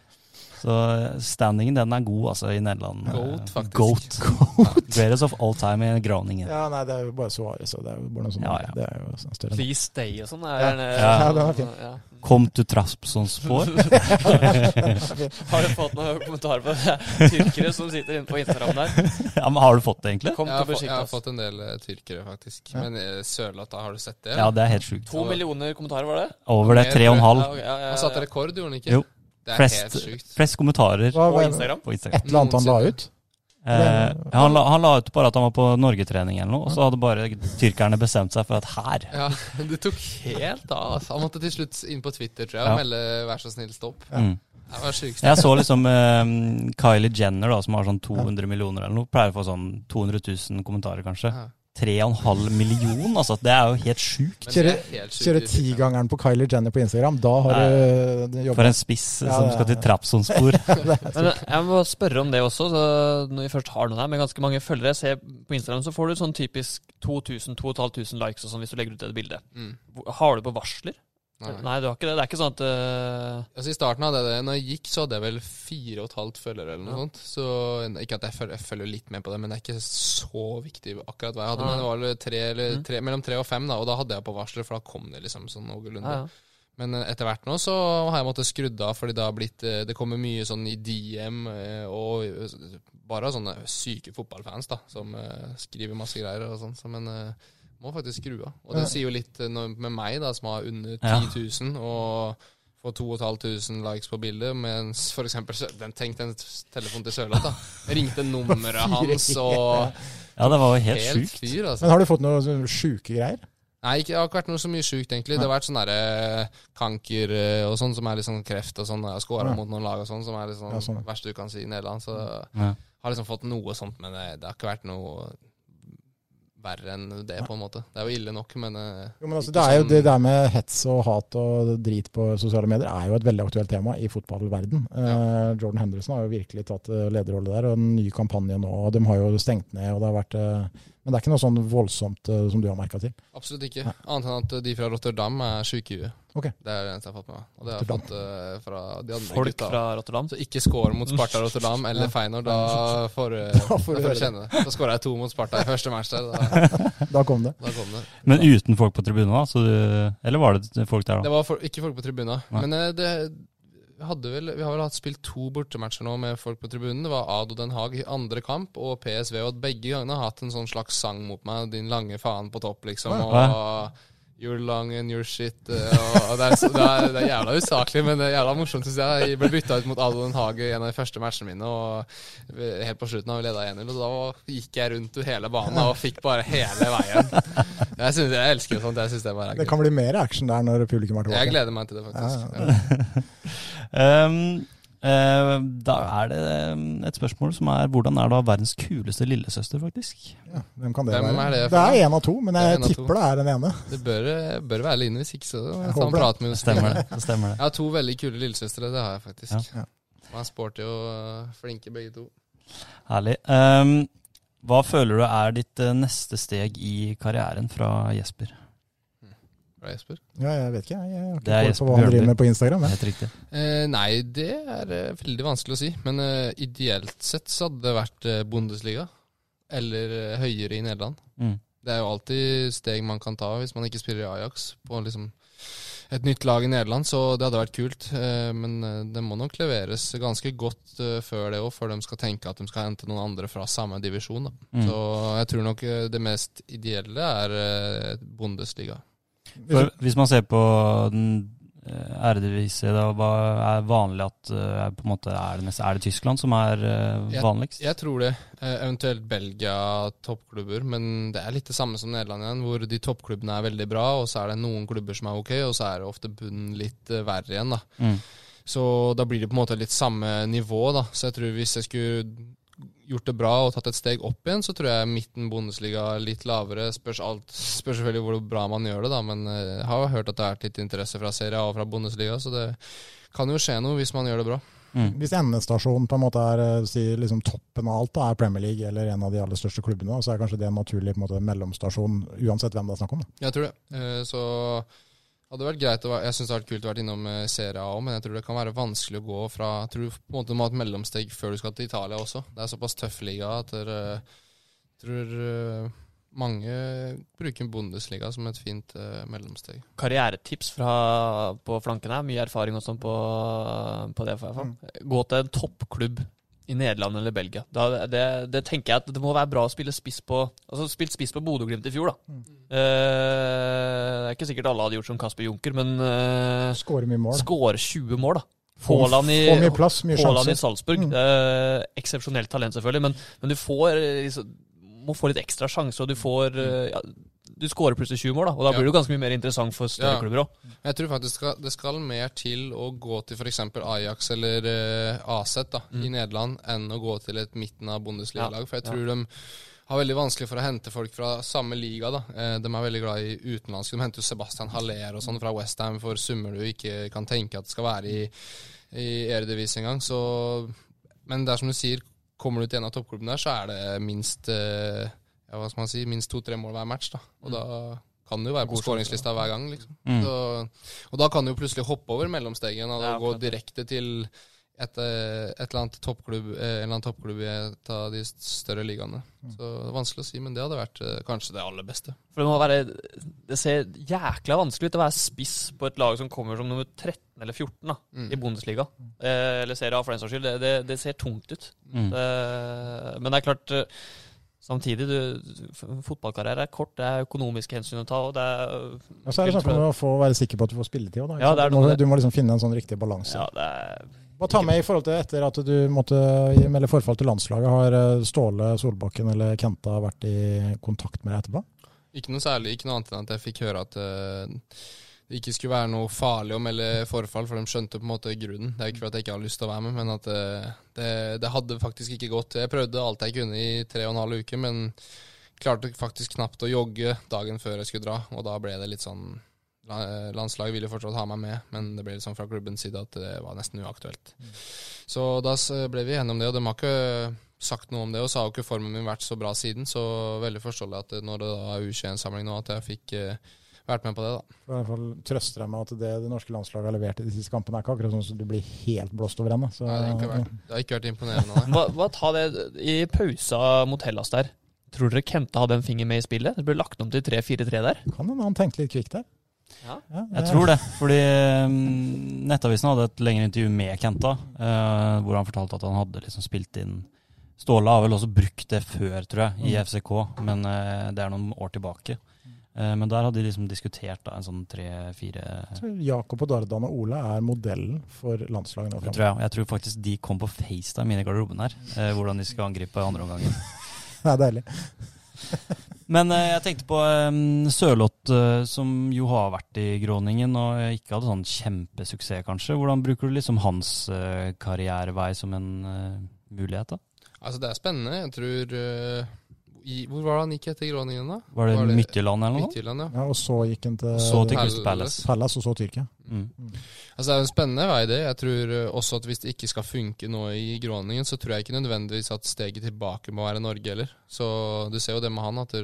Så standingen den er god, altså, i Nederland. Goat, faktisk. Goat. Greatest of all time i Groningen. Ja, nei, det er jo bare Suarez og det er jo bare noe sånt. Ja, ja. Det er jo sånn større. Please stay og sånn. Ja. Ja. Ja, den er fin. Ja. Kom til Traspsons spor. Har du fått noen kommentarer på det? Tyrkere som sitter inne på Instagram der? ja, men Har du fått det, egentlig? Kom Jeg har, jeg har fått en del eh, tyrkere, faktisk. Ja. Men uh, Sørlotta, har du sett det? Ja, det er helt sjukt. To millioner kommentarer, var det? Over det. Tre og en halv. ok, ja, ja, Han satte rekord, gjorde han ikke? Jo. Det er Flest, helt sykt. flest kommentarer Hva, På Instagram? på Instagram. et eller annet han la ut? Eh, han, la, han la ut bare at han var på norgetrening eller noe, og så hadde bare tyrkerne bestemt seg for at her Ja, Det tok helt av. altså. Han måtte til slutt inn på Twitter tror jeg, Ja. og melde 'vær så snill, stopp'. Ja. Det var sykt Jeg så liksom eh, Kylie Jenner, da, som har sånn 200 millioner eller noe, pleier å få sånn 200 000 kommentarer, kanskje. Ja. 3,5 million, altså. Det er jo helt sjukt. Kjøre- det er tigangeren på Kylie Jenner på Instagram, da har du jobba. For en spiss Ja, som skal til Trapsonspor. Men eh, jeg må spørre om det også, så når vi først har noen her med ganske mange følgere. Ser på Instagram så får du sånn typisk 2000-2500 likes og sånn hvis du legger ut et bilde. Mm. Har du på varsler? Nei. Nei, du har ikke det. Det er ikke sånn at uh... Altså I starten hadde jeg det Når jeg gikk, så hadde jeg vel fire og et halvt følgere eller noe Ja. sånt. Så Ikke at jeg følger, jeg følger litt med på det, men det er ikke så viktig akkurat hva jeg hadde. Ja. Men det var tre, eller Mm. tre, mellom tre og fem, da, og da hadde jeg på varsler, for da kom det liksom sånn noenlunde. ja. Men eh, etter hvert nå så har jeg måttet skrudd av, fordi det har blitt eh, Det kommer mye sånn i DM og bare sånne syke fotballfans da som skriver masse greier og sånn. Så, men må faktisk skru av. Og det sier jo litt eh, når, med meg, da, som har under 10 Ja. 000 og får 2500 likes på bildet, mens for eksempel den, Tenk den telefonen til Sørlandet, da. Ringte nummeret hans og Ja, det var jo helt Helt sjukt. fyr, altså. Men har du fått noen sånn sjuke greier? Nei, ikke, det har ikke vært noe så mye sjukt, egentlig. Det har vært sånn derre kanker eh, og sånn, som er litt sånn kreft og sånn. Jeg har scora Ja. mot noen lag og sånn, som er litt sånn Ja, sånn, verste du kan si i Nederland. Så Ja. har liksom fått noe sånt, men det, det har ikke vært noe verre enn det, på en måte. Det er jo ille nok, men eh, Jo, men altså, det, er jo, sånn- det der med hets og hat og drit på sosiale medier er jo et veldig aktuelt tema i fotballverden. Eh, Jordan Henderson har jo virkelig tatt eh, lederrolle der, og en ny kampanje nå. og De har jo stengt ned, og det har vært eh, Men det er ikke noe sånn voldsomt eh, som du har merka til. Absolutt ikke. Annet enn at de fra Rotterdam er sjuke i huet. Ok. Det er det eneste jeg har fått med meg. Og det har jeg fått uh, fra de andre Folk gutta. fra Rotterdam. Så ikke score mot Sparta Rotterdam eller Ja. Feinor. Da får du Da får da du får du kjenne det. Da skåra jeg to mot Sparta i første match der. Da, Da kom det. da kom det. Men uten folk på tribunen, da? Så du, eller var det folk der, da? Det var for, ikke folk på tribunen. Nei. Men uh, det vel, vi har vel hatt spilt to bortematcher nå med folk på tribunen. Det var Ado Den Haag i andre kamp og PSV. Og begge gangene har hatt en sånn slags sang mot meg. 'Din lange faen på topp', liksom. Ja. Og 'You're long and you're shit'. eh, Og det, er, det, er, det er jævla usaklig, men det er jævla morsomt, syns jeg. Jeg ble bytta ut mot Ado Hage i en av de første matchene mine. Og helt på slutten har vi leda 1-0, og da gikk jeg rundt hele banen og fikk bare hele veien. Jeg, synes, jeg elsker sånt. Jeg synes det bare er Det kan bli mer action der når publikum er tilbake. Jeg gleder meg til det, faktisk. Ja, Ja. Um, da er det um, et spørsmål som er hvordan er da verdens kuleste lillesøster, faktisk? Ja, hvem kan det Hvem være? er det det er én av to, men jeg tipper det er den ene. Det bør, bør være Line, hvis ikke så Jeg ta en prat med henne. Stemmer det? det stemmer det. Jeg har to veldig kule lillesøstre, det har jeg faktisk. Ja. Ja. De er sporty og flinke begge to. Herlig. Um, hva føler du er ditt eh, neste steg i karrieren fra Jesper? Bra, Jesper. Ja, jeg vet ikke. Jeg, har Det er ikke Jesper på hva han driver med på Instagram. Jeg. Helt riktig. Eh, nei, det er eh, veldig vanskelig å si. Men eh, ideelt sett så hadde det vært eh, Bundesliga. Eller eh, høyere i Nederland. Mm. Det er jo alltid steg man kan ta hvis man ikke spiller i Ajax. På liksom et nytt lag i Nederland, så det hadde vært kult. Eh, men det må nok leveres ganske godt før det òg, før de skal tenke at de skal hente noen andre fra samme divisjon. Da. Mm. Så jeg tror nok det mest ideelle er Bundesliga. For hvis man ser på den eh, Eredivisie, da, hva er vanlig at eh, på en måte er det, er det Tyskland som er vanligst? Jeg-? Jeg tror det. Eh, eventuelt Belgia toppklubber, men det er litt det samme som Nederland igjen, hvor de toppklubbene er veldig bra, og så er det noen klubber som er ok, og så er det ofte bunnen litt eh, verre igjen, da. Mm. Så da blir det på en måte litt samme nivå, da. Så jeg tror hvis jeg skulle gjort det bra og tatt et steg opp igjen, så tror jeg midten Bundesliga litt lavere. Spørs, alt, spørs selvfølgelig hvor bra man gjør det, da, men eh, jeg har hørt at det er litt interesse fra Serie A og fra Bundesliga, så det kan jo skje noe hvis man gjør det bra. Mm. Hvis endestasjonen på en måte er eh, si, liksom toppen av alt, da, er Premier League eller en av de aller største klubbene, så er kanskje det en naturlig på en måte, mellomstasjon, uansett hvem det er snakk om. Da. Jeg tror det. Eh, Så hadde vært greit å Jeg syns det hadde vært kult å være innom eh, Serie A òg, men jeg tror det kan være vanskelig å gå fra Jeg tror på en måte du må ha et mellomsteg før du skal til Italia også. Det er såpass tøff liga at jeg tror eh, mange bruker Bundesliga som et fint eh, mellomsteg. Karrieretips fra, på flanken her. Mye erfaring også på, på det. For jeg får. Gå til en toppklubb i Nederland eller Belgia. Da, det, det tenker jeg at det må være bra å spille spiss på Altså spilt spiss på Bodø-Glimt i fjor, da. Eh, det er ikke sikkert alle hadde gjort som Kasper Junker, men uh, Skåre mye mål. Skåre 20 mål, da. Haaland i, mye plass, mye i sjanser. Salzburg. Mm. Eh, Eksepsjonelt talent, selvfølgelig, men, men du får eh, liksom, må få litt ekstra sjanse, og du får eh, ja, Du skårer plutselig 20 mål, da, og da blir det jo ganske mye mer interessant for større Ja. klubber òg. Jeg tror faktisk det skal, det skal mer til å gå til f.eks. Ajax eller uh, Aset da, i Nederland enn å gå til et midten av Bundesliga-lag. For jeg tror de har veldig vanskelig for å hente folk fra samme liga. da. Eh, de er veldig glad i utenlandske. De henter jo Sebastian Haller og sånn fra Westham for summer du ikke kan tenke at det skal være i, i Eredivis engang. Men det er som du sier, kommer du til en av toppklubbene der, så er det minst eh, ja, hva skal man si, minst to-tre mål hver match. da. Og da kan du jo være på skåringslista hver gang. liksom. Mm. Så, og da kan du jo plutselig hoppe over mellomstegen og Ja, gå direkte til et, eh, et eller annet toppklubb, eh, en eller annen toppklubb i et av de større ligaene. Mm. Så det er vanskelig å si, men det hadde vært eh, kanskje det aller beste. For det må være Det ser jækla vanskelig ut å være spiss på et lag som kommer som nummer 13 eller 14 da, Mm. i Bundesliga. Eh, eller Serie A, for den saks skyld. Det, det, det ser tungt ut. Mm. Det, men det er klart eh, Samtidig, du, fotballkarriere er kort, det er økonomiske hensyn å ta. Og det er, Ja, så er det snakk om å få være sikker på at du får spilletid òg, Ja, er du, du må liksom finne en sånn riktig balanse. ja, det er Hva ta med i forhold til etter at du måtte melde forfall til landslaget? Har eh, Ståle Solbakken eller Kenta vært i kontakt med deg etterpå? Ikke noe særlig, ikke noe annet enn at jeg fikk høre at eh, det ikke skulle være noe farlig å melde forfall, for de skjønte på en måte grunnen. Det er ikke for at jeg ikke har lyst til å være med, men at eh, det, det hadde faktisk ikke gått. Jeg prøvde alt jeg kunne i tre og en halv uke, men klarte faktisk knapt å jogge dagen før jeg skulle dra, og da ble det litt sånn la- Landslaget ville fortsatt ha meg med, men det ble litt sånn fra klubbens side at det var nesten uaktuelt. Så da ble vi enige om det, og de har ikke sagt noe om det, og så har jo ikke formen min vært så bra siden, så veldig forståelig at når det da er U21-samling nå, at jeg fikk eh, vært med på det, da. For I hvert fall trøster jeg meg at det det norske landslaget har levert i de siste kampene, er ikke akkurat sånn at du blir helt blåst over ende. Nei, det, har ikke vært, det har ikke vært imponerende. Hva, hva ta det i pausa mot Hellas der? Tror dere Kente hadde en finger med i spillet? Det ble lagt om til 3-4-3 der. kan hende han tenkte litt kvikt der. Ja. Ja, Jeg tror det, fordi mm, Nettavisen hadde et lengre intervju med Kenta, uh, hvor han fortalte at han hadde liksom spilt inn Ståle har vel også brukt det før, tror jeg, i Mm. FCK, men uh, det er noen år tilbake. Eh, men der hadde de liksom diskutert da, en sånn tre-fire Så Jakob og Dardan og Ole er modellen for landslaget nå framover. jeg. Jeg tror faktisk de kom på FaceTime inn i garderoben her, eh, hvordan de skal angripe andre omgangen. Det er deilig. Men eh, jeg tenkte på eh, Sørloth, eh, som jo har vært i Groningen og ikke hadde sånn kjempesuksess, kanskje. Hvordan bruker du liksom hans eh, karrierevei som en eh, mulighet, da? Altså, det er spennende. Jeg tror eh, i, Hvor var det han gikk etter Groningen, da? Var det, Var det- Midtjylland eller noe? Midtjylland, ja. Ja, og så gikk han til Så til Palace. Palace. Palace, og så Tyrkia. Mm. Altså Det er en spennende vei, det. Jeg tror eh, også at hvis det ikke skal funke nå i Groningen, så tror jeg ikke nødvendigvis at steget tilbake må være Norge heller. Så du ser jo det med han, at det,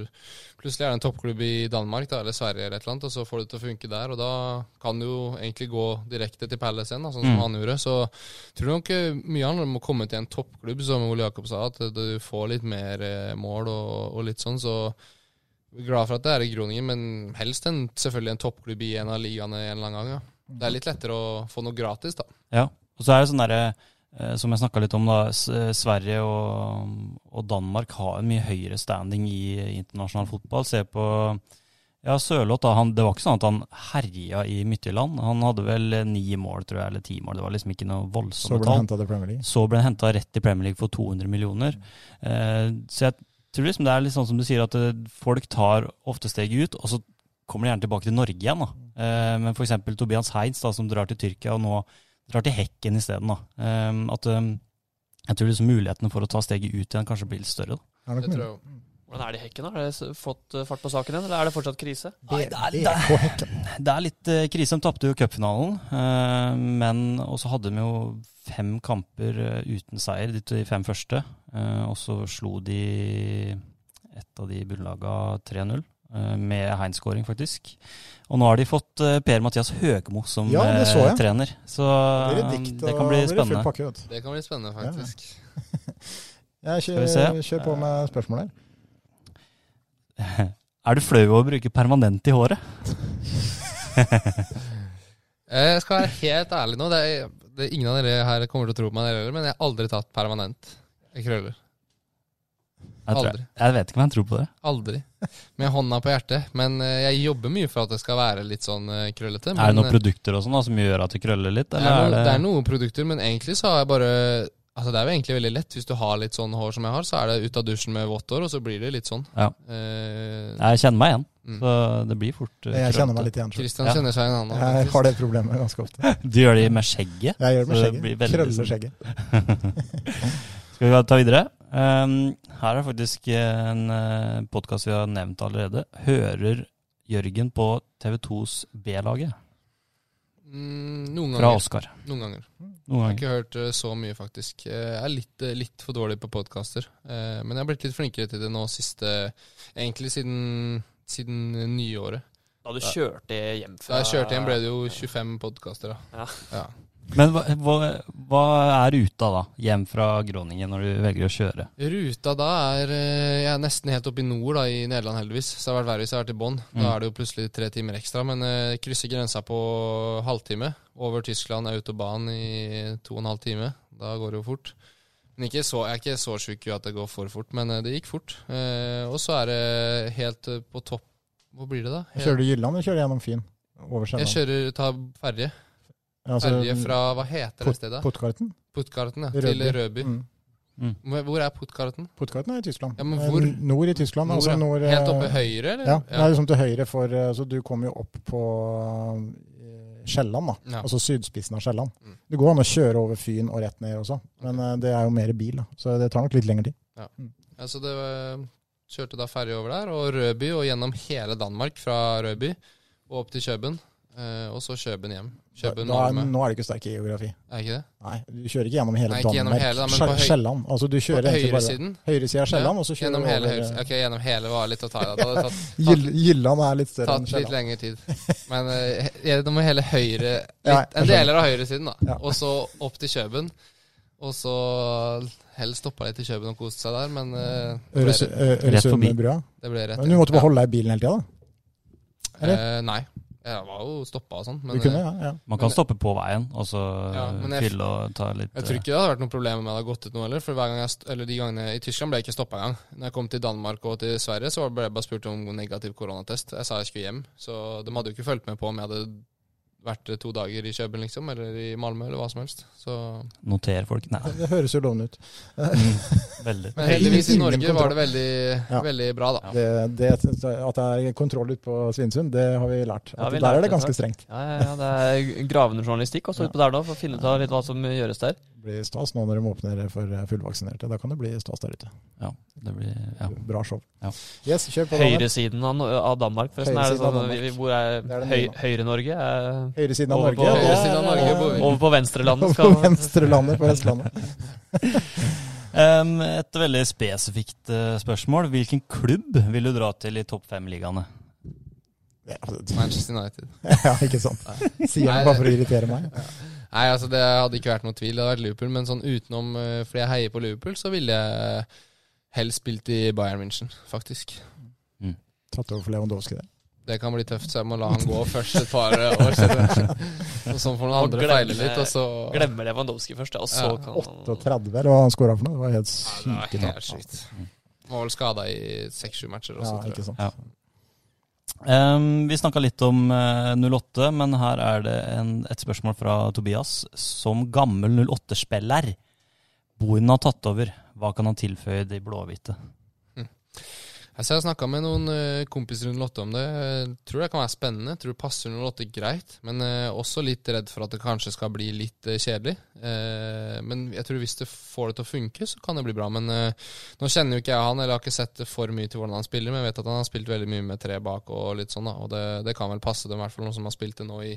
plutselig er det en toppklubb i Danmark da, eller Sverige eller et eller annet, og så får det til å funke der. Og da kan du jo egentlig gå direkte til Palace igjen, da, sånn som Mm. han gjorde. Så tror nok eh, mye handler om å komme til en toppklubb, som Ole Jakob sa, at du får litt mer eh, mål og, og litt sånn. Så glad for at det er i Groningen, men helst en, selvfølgelig en toppklubb i en av ligaene en eller annen gang. ja. Det er litt lettere å få noe gratis, da. Ja. Og så er det sånn derre eh, som jeg snakka litt om, da. Sverige og, og Danmark har en mye høyere standing i internasjonal fotball. Se på Ja, Sørloth, da, han, det var ikke sånn at han herja i Midtjylland. Han hadde vel eh, ni mål, tror jeg, eller ti mål. Det var liksom ikke noe Så ble han tall. henta til Premier League. Så ble han henta rett i Premier League for 200 millioner. Eh, så jeg tror liksom det er litt sånn som du sier, at eh, folk tar ofte steget ut, og så kommer de gjerne tilbake til Norge igjen. da. Eh, men f.eks. Tobias Heinz, da, som drar til Tyrkia, og nå drar til Hekken isteden. Eh, at eh, jeg tror liksom mulighetene for å ta steget ut igjen kanskje blir litt større. da. Det tror jeg. Hvordan er det i hekken? da? Har dere fått eh, fart på saken igjen, eller er det fortsatt krise? Nei, det er- det er- Det er litt eh, krise. De tapte jo cupfinalen, eh, men også hadde de jo fem kamper uten seier, de fem første. Eh, og så slo de et av de bunnlaga 3-0. Eh, Med Heinz-skåring, faktisk. Og nå har de fått eh, Per-Mathias Høgmo som Ja, det så eh, jeg. trener. Så det dikt, det kan bli spennende. pakke. Det kan bli spennende, faktisk. Jeg Skal vi kjør, se. kjør på med spørsmål her. Er du flau over å bruke permanent i håret? Eh, Jeg skal være helt ærlig nå. Det er, det er ingen av dere her kommer til å tro på meg, men jeg har aldri tatt permanent krøller. Jeg, tror, Aldri. jeg vet ikke om jeg tror på det. Aldri. Med hånda på hjertet. Men eh, jeg jobber mye for at det skal være litt sånn eh, krøllete. er det men, noen eh, produkter og sånn da, som gjør at du krøller litt? det, Eller er er noen, det, det er noen produkter, men egentlig så har jeg bare Altså Det er jo egentlig veldig lett. Hvis du har litt sånn hår som jeg har, så er det ut av dusjen med vått hår, og så blir det litt sånn. Ja. Eh, Jeg kjenner meg igjen, mm. så det blir fort eh, Jeg kjenner meg litt igjen. selv. Christian Ja. kjenner seg igjen, annen. Jeg har det problemet ganske ofte. Du gjør det med skjegget? Jeg gjør det med Så det skjegget. blir veldig Krøller sånn- skjegget. Skal vi ta videre? Um, her er faktisk en uh, podkast vi har nevnt allerede. Hører Jørgen på TV2s B-laget Mm, noen fra Oscar? Oskar. Noen ganger. Noen Jeg har ikke hørt eh, så mye, faktisk. Eh, Jeg er litt, eh, litt for dårlig på podkaster. Men jeg har blitt litt flinkere til det nå siste Egentlig siden, siden nyåret. Da du kjørte hjem fra Da jeg kjørte hjem, ble det jo 25 podkaster. Ja. Ja. Men hva, hva, hva er ruta da, hjem fra Groningen, når du velger å kjøre? Ruta da er eh, Jeg er nesten helt oppe i nord da, i Nederland, heldigvis. Så det har vært verre hvis jeg har vært i bånn. Mm. Da er det jo plutselig tre timer ekstra. Men jeg krysser grensa på halvtime. Over Tyskland, autobahn i to og en halv time. Da går det jo fort. Men ikke så, jeg er ikke så sjuk at det går for fort, men eh, det gikk fort. Eh, og så er det helt eh, på topp Hvor blir det, da? Helt, Kjører du Jylland, eller kjører du gjennom Fyn? Jeg kjører tar ferje. Altså, Ferje fra Hva heter det stedet? Puttgarten? Puttgarten, ja. Rødby. Til Rødby. Mm. Hvor- Hvor er Puttgarten? Puttgarten er i Tyskland. Ja, men Eh, hvor? Nord i Tyskland. Nord, altså nord, Helt eh, oppe høyre, eller? Ja, det er liksom til høyre for altså, du kommer jo opp på eh, Sjælland, da. Ja. Altså sydspissen av Sjælland. Mm. Det går an å kjøre over Fyn og rett ned også, men okay. det er jo mer bil, da. Så det tar nok litt lengre tid. Altså det var, Kjørte da ferje over der, og Rødby, og gjennom hele Danmark fra Rødby og opp til Kjøben. Eh, og så Kjøben hjem. Kjøben, da er, nå er det ikke sterk i geografi. Er ikke det? Nei, du kjører ikke gjennom hele Nei, ikke gjennom Danmark. hele, da, på Sjælland. Altså du På kjører bare høyresiden? høyresida av Sjælland, og så kjører Gjennom du hele over høyre, Ok, gjennom hele var litt å ta i. Det hadde tatt, tatt, Jylland er litt større enn tatt litt Sjælland. lengre tid. Men uh, gjennom hele høyre litt, En deler av høyresiden, da. Ja. Og så opp til Kjøben. Og så helst stoppa litt i Kjøben og koste seg der, men uh, Øres- Øresundbrua. det ble rett. Men du måtte bare holde deg i bilen hele tida, da? eller? Eh, nei. Jeg var jo stoppa og sånn. Men kunne, ja. ja. Man kan Men- stoppe på veien, og så Ja, jeg- fylle og ta litt jeg tror ikke det hadde vært noe problem med at det hadde gått ut noe heller. For hver gang jeg, eller de gangene I Tyskland ble jeg ikke stoppa engang. Når jeg kom til Danmark og til Sverige, så ble jeg bare spurt om negativ koronatest. Jeg sa jeg skulle hjem, så de hadde jo ikke fulgt med på om jeg hadde vært eh, to dager i Kjøben, liksom, eller i Malmö, eller hva som helst. Så Noter folk. Nei, Det høres jo lovende ut. veldig. Men heldigvis i Norge var det veldig, Ja. veldig bra, da. Det, det, at det er kontroll ute på Svinesund, det har vi lært. Ja, vi der lærte er det det, ganske strengt. Ja, ja, ja, det er gravende journalistikk også utpå der nå, for å finne ut av litt hva som gjøres der. Blir stas nå når de åpner for fullvaksinerte. Da kan det bli stas der ute. Ja, det blir ja. Bra show. Ja. Yes, kjør på. Høyresiden av, av Danmark, forresten. Er det sånn, Danmark. hvor er, er høy. Høyre-Norge? Høyresiden av Over Norge. på- Høyresiden av Norge bor over på venstrelandet På venstrelandet på Vestlandet. Um, et veldig spesifikt eh, spørsmål. Hvilken klubb vil du dra til i topp fem-ligaene? Manchester United. ja, ikke sant. Sier han bare for å irritere meg. Nei, altså det hadde ikke vært noe tvil. Det hadde vært Liverpool, men sånn utenom eh, fordi jeg heier på Liverpool, så ville jeg helst spilt i Bayern München, faktisk. Tatt over for Lewandowski der. Det kan bli tøft, så jeg må la han gå først et par år. Og sånn får noen andre glemme- feile litt, og så glemme Lewandowski først, og så Ja, kan 38, eller hva han skåra for noe? Det var helt Ja, syke det var tall. helt sykt. Han var vel skada i seks-sju matcher også, Ja, tror jeg. ikke sant. Ja. Um, vi snakka litt om uh, 08, men her er det en, et spørsmål fra Tobias. Som gammel 08-spiller, Bohin har tatt over. Hva kan han tilføye de blåhvite? Jeg har snakka med noen eh, kompiser rundt Lotte om det. Tror det kan være spennende. Tror det passer under Lotte greit. Men eh, også litt redd for at det kanskje skal bli litt eh, kjedelig. Men jeg tror hvis det får det til å funke, så kan det bli bra. Men nå kjenner jo ikke jeg han, eller har ikke sett for mye til hvordan han spiller. Men jeg vet at han har spilt veldig mye med tre bak og litt sånn, da. Og det, det kan vel passe dem, i hvert fall noen som har spilt det nå i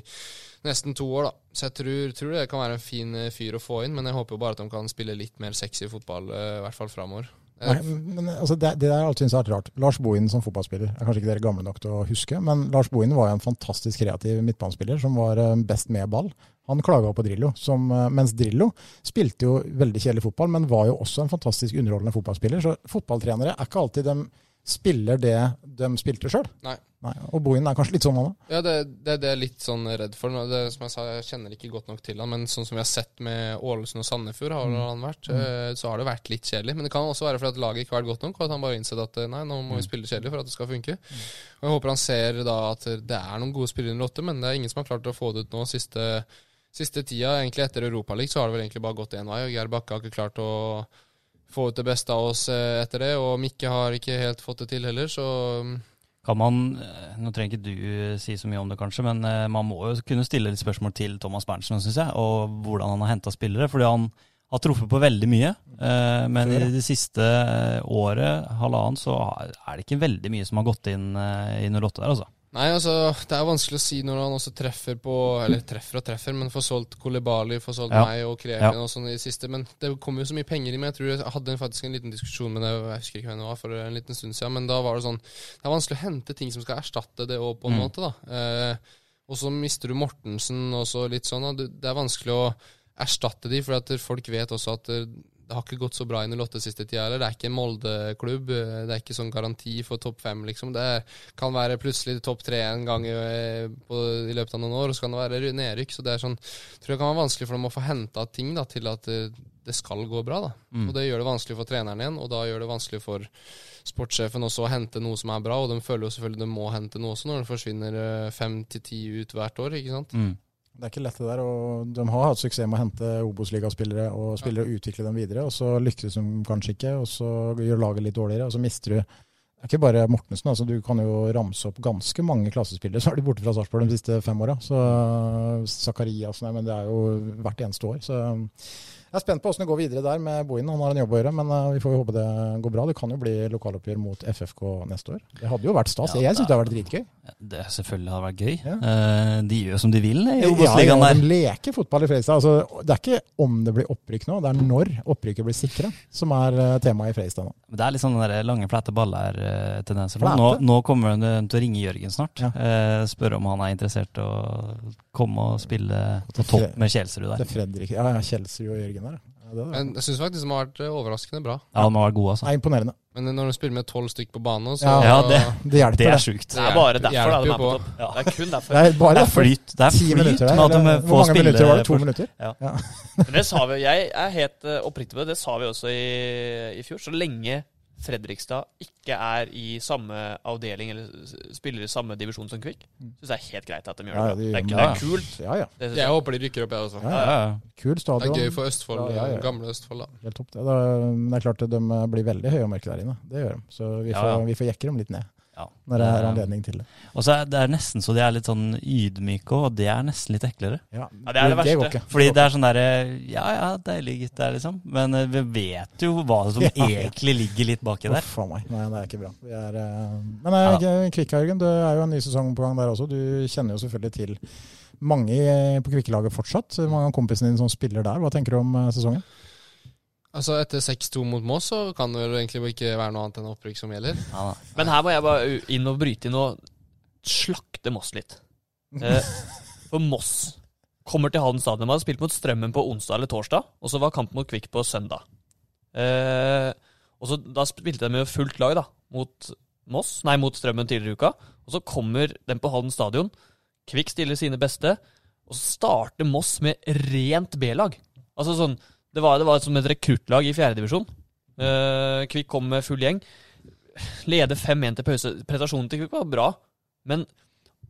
nesten to år, da. Så jeg tror, tror det kan være en fin fyr å få inn. Men jeg håper jo bare at de kan spille litt mer sexy fotball, i hvert fall framover. Nei, men altså, det, det der har jeg alltid syntes har vært rart. Lars Bohin som fotballspiller er kanskje ikke dere gamle nok til å huske, men Lars Bohin var jo en fantastisk kreativ midtbanespiller som var eh, best med ball. Han klaga på Drillo, som, eh, mens Drillo spilte jo veldig kjedelig fotball, men var jo også en fantastisk underholdende fotballspiller. Så fotballtrenere er ikke alltid de spiller det de spilte sjøl. Nei. Og Bohin er kanskje litt sånn han òg. Ja, det, det, det er litt sånn redd for. Det, som jeg sa, jeg kjenner ikke godt nok til han, men sånn som vi har sett med Ålesund og Sandefjord, har han vært, mm. så har det vært litt kjedelig. Men det kan også være fordi at laget ikke har vært godt nok, og at han bare har innsett at eh, nei, nå må vi spille kjedelig for at det skal funke. Og Jeg håper han ser da at det er noen gode spillere under åtte, men det er ingen som har klart å få det ut nå siste, siste tida. Egentlig etter Europaligaen så har det vel egentlig bare gått én vei, og Geir Bakke har ikke klart å få ut det beste av oss eh, etter det, og Mikke har ikke helt fått det til heller, så mm, Kan man, eh, Nå trenger ikke du eh, si så mye om det, kanskje, men man må jo kunne stille litt spørsmål til Thomas Berntsen, syns jeg, og hvordan han har henta spillere. fordi han har truffet på veldig mye, eh, men i det siste året, halvannen, så er det ikke veldig mye som har gått inn i 08 der, altså. Nei, altså, det er vanskelig å si når han også treffer på Eller treffer og treffer, men får solgt Kolibali, får solgt Ja. meg og Kreken Ja. og sånn i det siste. Men det kommer jo så mye penger i meg. Jeg tror jeg hadde faktisk en liten diskusjon med det, jeg husker ikke hvem det var, for en liten stund siden. Men da var det sånn Det er vanskelig å hente ting som skal erstatte det òg, på en Mm. måte, da. Eh, og så mister du Mortensen og så litt sånn. Da. Det er vanskelig å erstatte de, for at folk vet også at det, det har ikke gått så bra i 08 siste tida heller. Det er ikke en Molde-klubb. Det er ikke sånn garanti for topp fem, liksom. Det kan være plutselig topp tre en gang i, på, i løpet av noen år, og så kan det være nedrykk. Så det er sånn, tror jeg kan være vanskelig for dem å få henta ting da, til at det, det skal gå bra. da. Mm. Og det gjør det vanskelig for treneren igjen, og da gjør det vanskelig for sportssjefen også å hente noe som er bra, og de føler jo selvfølgelig de må hente noe også når det forsvinner eh, fem til ti ut hvert år, ikke sant. Mm. Det er ikke lett det der, og de har hatt suksess med å hente Obos-ligaspillere og spillere og utvikle dem videre, og så lykkes de kanskje ikke, og så gjør laget litt dårligere, og så mister du det er ikke bare Mortensen, altså du kan jo ramse opp ganske mange klassespillere så er de borte fra Sarpsborg de siste fem åra. Så Zakarias, nei, men det er jo hvert eneste år. Så jeg er spent på åssen det går videre der med Bohin. Han har en jobb å gjøre, men eh, vi får jo håpe det går bra. Det kan jo bli lokaloppgjør mot FFK neste år. Det hadde jo vært stas. Ja, jeg syns det det har vært dritgøy. Det selvfølgelig har vært gøy. Ja. Eh, de gjør som de vil i Ja, Obos-ligaen ja, ja, de leker fotball i Fredrikstad. Altså, det er ikke om det blir opprykk nå, det er når opprykket blir sikra, som er eh, temaet i Fredrikstad nå. Det er litt sånn den lange, flate baller-tendenser. Nå, nå kommer hun til å ringe Jørgen snart. Ja. Eh, spørre om han er interessert i å komme og spille på topp med Kjelsrud der. Til Fredrik, ja, ja, Kjelsrud og Jørgen der. Ja, det, er, Men jeg syns faktisk de har vært eh, overraskende bra. Ja, de har vært gode, altså. det er imponerende. Men når de spiller med tolv stykk på banen, så Ja. Ja, det- Det hjelper, Det er det. sjukt. Det er bare derfor derfor da, de er på topp. topp. Det er kun derfor. Det er bare Det er flyt. Det er flyt minutter med at de eller- får Hvor mange minutter var det? To minutter? Ja. ja. Men det sa vi, jo. jeg er helt eh, oppriktig på det. Det sa vi også i, i fjor. Så lenge Fredrikstad ikke er i samme avdeling eller spiller i samme divisjon som Kvikk, syns jeg er helt greit at de gjør Ja, det. de. Det er, det er kult. Ja, ja. Det Jeg jeg. håper de rykker opp, jeg også. Ja, Ja, ja. ja. Det er gøy for Østfold, Ja, ja, ja. gamle Østfold. da. Helt topp. Det. er, men det er klart at de blir veldig høye og mørke der inne. Det gjør de. Så vi Ja, får, ja. vi får jekke dem litt ned Ja. når det er anledning til det. Og så er det er nesten så de er litt sånn ydmyke, og det er nesten litt eklere. Ja, Ja, det er det verste. Det. Fordi det er sånn derre Ja ja, deilig gitt der, liksom. Men eh, vi vet jo hva som Ja. egentlig ligger litt baki der. Uff a meg. Nei, det er ikke bra. Vi er, uh... men uh, Kvikk, Jørgen, det er jo en ny sesong på gang der også. Du kjenner jo selvfølgelig til mange på Kvikkelaget fortsatt. Mange av kompisene dine som spiller der. Hva tenker du om eh, sesongen? Altså Etter 6-2 mot Moss så kan det vel egentlig ikke være noe annet enn opprykk som gjelder. Ja. Men her må jeg bare inn og bryte inn og slakte Moss litt. Eh, for Moss kommer til Halden stadion. De hadde spilt mot Strømmen på onsdag eller torsdag, og så var kampen mot Kvikk på søndag. Eh, og så Da spilte de med fullt lag da, mot Moss, nei, mot Strømmen tidligere i uka. Og så kommer de på Halden stadion. Kvikk stiller sine beste, og så starter Moss med rent B-lag. Altså sånn, Det var, det var som et rekruttlag i fjerdedivisjon. Uh, Kvikk kom med full gjeng. Leder 5-1 til pause. Prestasjonen til Kvikk var bra. Men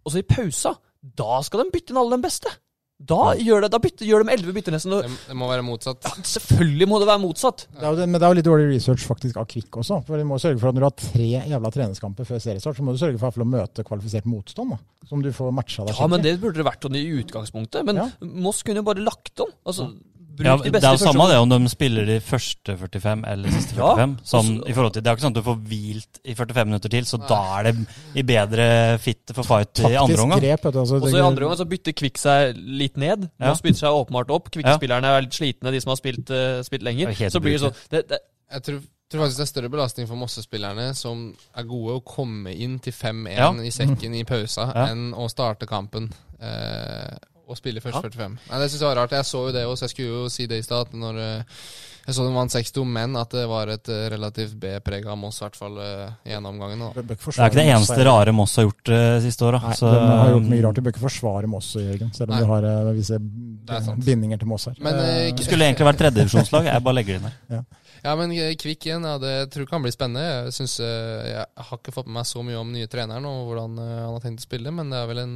også i pausa, da skal de bytte inn alle de beste. Da gjør, det, da bytte, gjør de elleve bytter nesten. Det, det må være motsatt. selvfølgelig må det være motsatt. Det er jo, men det er jo litt dårlig research faktisk av Kvikk også. For du må sørge for at Når du har tre jævla treningskamper før seriestart, så må du sørge for, å møte kvalifisert motstand. da, Som du får matcha deg Ja, men det burde det vært sånn i utgangspunktet. Men Ja. Moss kunne jo bare lagt om. Altså, bruk Ja, de det er jo samme det om de spiller de første 45 eller siste Ja, 45. Sånn, også- i forhold til, det er ikke sånn at du får hvilt i 45 minutter til, så da er det i bedre fitte for fight i andre Taktisk omgang. grep. du, altså, Og så i andre omgang så bytter Kvikk seg litt ned. Ja. Nå spytter seg åpenbart opp. Kvikk-spillerne er litt slitne, de som har spilt, uh, spilt lenger. Er Så blir det sånn det, det, Jeg tror, tror faktisk det er større belastning for Mosse-spillerne, som er gode å komme inn til 5-1 Ja. i sekken i pausa, Ja. enn å starte kampen eh, og spille først Ja. 45. Nei, Det syns jeg var rart. Jeg så jo det også, jeg skulle jo si det i stad, når eh, jeg så de vant 6-2, men at det var et eh, relativt B-preg av Moss, i hvert fall eh, i ene omgangen. Da. Bør ikke Det er ikke det eneste rare Moss har gjort uh, siste året. Nei, Så, de har gjort mye rart. Du bør ikke forsvare Moss, Jørgen, selv om Nei. du har uh, visse er bindinger til Moss her. Men, Eh, det skulle egentlig vært tredjedivisjonslag. Jeg bare legger det inn der. Ja, men eh, Kvikk igjen, ja, det tror jeg kan bli spennende. Jeg, synes, jeg har ikke fått med meg så mye om nye treneren og hvordan han har tenkt å spille, men det er vel en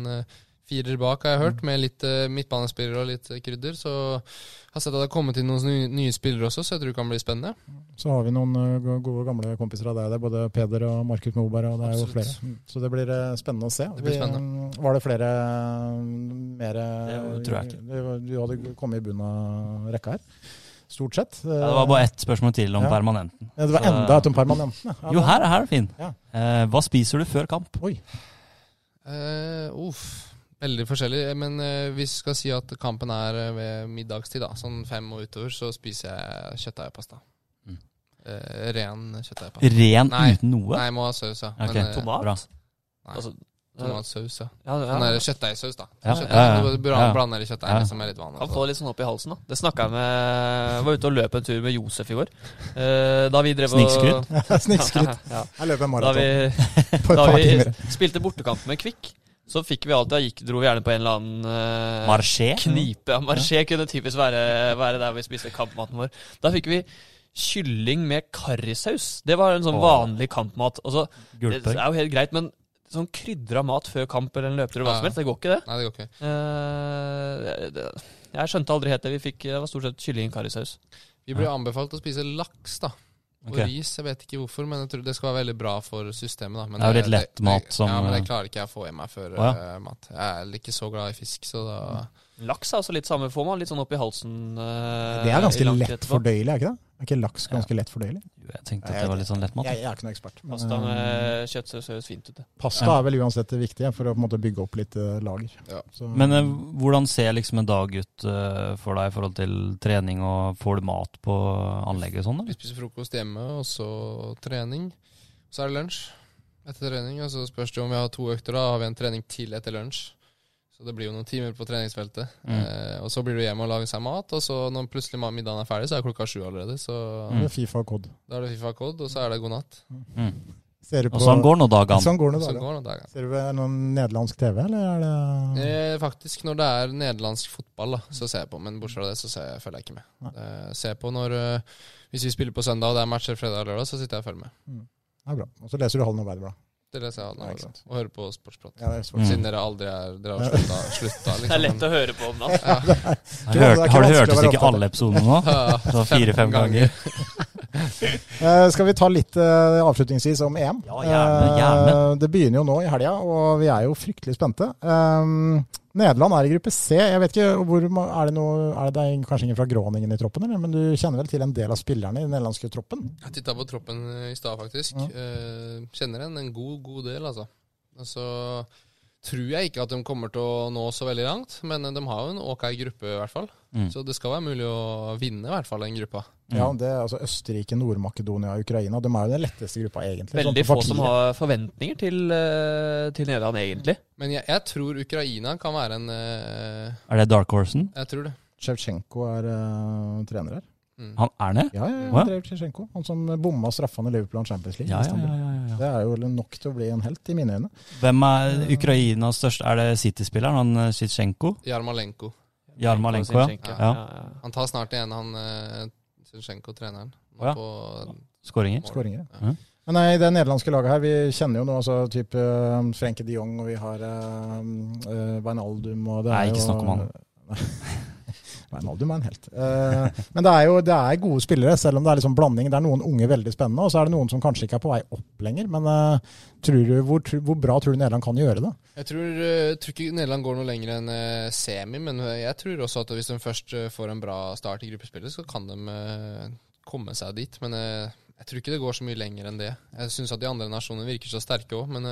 firer bak, har jeg hørt, med litt uh, midtbanespillere og litt eh, krydder. Så jeg har sett at det har kommet inn noen nye, nye spillere også, så jeg tror det kan bli spennende. Så har vi noen uh, gode gamle kompiser av deg. Det er både Peder og Markus Moberg, og det er jo Absolutt. flere. Mm. Så det blir uh, spennende å se. Det blir Vi, spennende. um, Var det flere uh, mer Det tror jeg ikke. Du, du hadde kommet i bunnen av rekka her? Stort sett. Ja, det var bare ett spørsmål til om Ja. permanenten. Ja, det var Så- enda et om permanenten. ja. Ja, Jo, her, her er det fin. Ja. Eh, hva spiser du før kamp? Oi. Uh, uff. Veldig forskjellig, men eh, hvis vi skal si at kampen er eh, ved middagstid, da, sånn fem og utover, så spiser jeg kjøttdeigpasta. Mm. Eh, ren kjøttdeigpasta. Ren Nei. uten noe? Nei, må ha saus, ja. Okay. Men, eh, Tomat? Bra. Nei, Altså, tomatsaus, ja. ja, ja. Sånn kjøttdeigsaus, da. Ja, ja, ja. Du bør Ja. blande i kjøttdeig, Ja. som er litt vanlig. Kan få litt sånn opp i halsen, da. Det snakka jeg med Jeg var ute og løp en tur med Josef i går. Eh, da vi drev og Snikskryt? Snikskryt. ja. Jeg løper en Da maraton vi, på et da vi spilte bortekamp med Kvikk, så fikk vi alltid gikk, Dro vi gjerne på en eller annen uh, Marché? knipe. Ja, Marché kunne typisk være, være der vi spiste kampmaten vår. Da fikk vi kylling med karrisaus. Det var en sånn Åh. vanlig kampmat. Og så, det er jo helt greit, men sånn krydra mat før kamp eller en løpetur, eller hva som helst, det går ikke, det. Nei, det går ikke. Uh, det jeg skjønte aldri helt det. Vi fikk, det var stort sett kylling i karrisaus. Vi ble anbefalt å spise laks, da. Og ris. Jeg vet ikke hvorfor, men jeg tror det skal være veldig bra for systemet. da Men Det er jo litt lett mat som- Ja, men det klarer ikke jeg å få i meg før ja. uh, mat. Jeg er ikke så glad i fisk, så da Laks er også litt samme. Får litt sånn opp i halsen eh, Det er ganske lett etterpå. fordøyelig, er ikke det? Er ikke laks ganske lett fordøyelig? Jo, Jeg tenkte at det var litt sånn lettmat. Jeg, jeg er ikke noen ekspert. men, Pasta eh, med kjøttsaus høres fint ut. det. Pasta Ja. er vel uansett det viktige for å på en måte bygge opp litt uh, lager. Ja. Så, Men uh, hvordan ser liksom en dag ut uh, for deg i forhold til trening, og får du mat på anlegget og sånn, Vi spiser frokost hjemme, og så trening. Så er det lunsj etter trening. Og så spørs det om vi har to økter. Da har vi en trening til etter lunsj. Så det blir jo noen timer på treningsfeltet. Mm. Eh, og så blir du hjemme og lager seg mat, og så når plutselig middagen er ferdig, så er klokka sju allerede. Så det er Fifa kod. Da er det Fifa Code, og så er det god natt. Mm. På, Og sånn går nå dagene. Sånn går det dagene. Sånn går det dagen. Ser du noen nederlandsk TV, eller er det Eh, faktisk, når det er nederlandsk fotball, da, så ser jeg på. Men bortsett fra det, så ser jeg, følger jeg ikke med. Eh, ser på når eh, Hvis vi spiller på søndag, og det er matcher fredag og lørdag, så sitter jeg og følger med. Ja, bra. Og så leser du Hallen Arbeiderblad. Det leser jeg Ja, alle ikke. Og hører på Sportsprat. Ja. Mm. Siden dere aldri er Dere har slutta, slutta liksom. Det er lett å høre på om natta. Ja. Har, har du hørt oss ikke alle episodene nå? Ja, fire-fem ganger. Eh, skal vi ta litt eh, avslutningsvis om EM? Ja, gjerne, gjerne. Eh, det begynner jo nå i helga, og vi er jo fryktelig spente. Um, Nederland er i gruppe C. Jeg vet ikke hvor Er det, noe, er det, kanskje ingen fra Groningen i troppen, eller? men du kjenner vel til en del av spillerne i den nederlandske troppen? Jeg titta på troppen i stad, faktisk. Ja. Eh, kjenner en en god, god del, altså. Og så tror jeg ikke at de kommer til å nå så veldig langt, men eh, de har jo en ok gruppe, i hvert fall. Mm. Så det skal være mulig å vinne, i hvert fall, den gruppa. Ja, det er altså Østerrike, Nord-Makedonia og Ukraina. De er jo den letteste gruppa, egentlig. Veldig sånn få som har forventninger til, eh, til Nederland, egentlig. Men jeg, jeg tror Ukraina kan være en uh, Er det Dark Horsen? Jeg tror det. Shevchenko er uh, trener her. Mm. Han er det? Ja, ja, ja Andrej Shevchenko. Han som bomma straffene i Liverpool og Champions League. Ja, ja, ja, ja, ja. Det er jo nok til å bli en helt, i mine øyne. Hvem er Ukrainas største? Er det City-spilleren? Han eh, Jarmalenko. Jarmalenko, ja. Zinchenko, Ja. ja. Han tar snart igjen, han uh, Zinchenko, treneren. Ja. På Skåringer? Skåringer. Ja. Men nei, det nederlandske laget her, vi kjenner jo nå altså type uh, Frenke de Jong, og vi har uh, uh, Wijnaldum og det Nei, er ikke jo- snakk om han. Wijnaldum er en helt. Eh, men det er jo det er gode spillere, selv om det er liksom blanding. Det er noen unge veldig spennende, og så er det noen som kanskje ikke er på vei opp lenger. Men eh, du, hvor, hvor bra tror du Nederland kan gjøre det? Jeg tror, eh, tror ikke Nederland går noe lenger enn eh, semi, men eh, jeg tror også at hvis de først får en bra start i gruppespillet, så kan de komme seg dit. Men jeg tror ikke det går så mye lenger enn det. Jeg syns at de andre nasjonene virker så sterke òg, men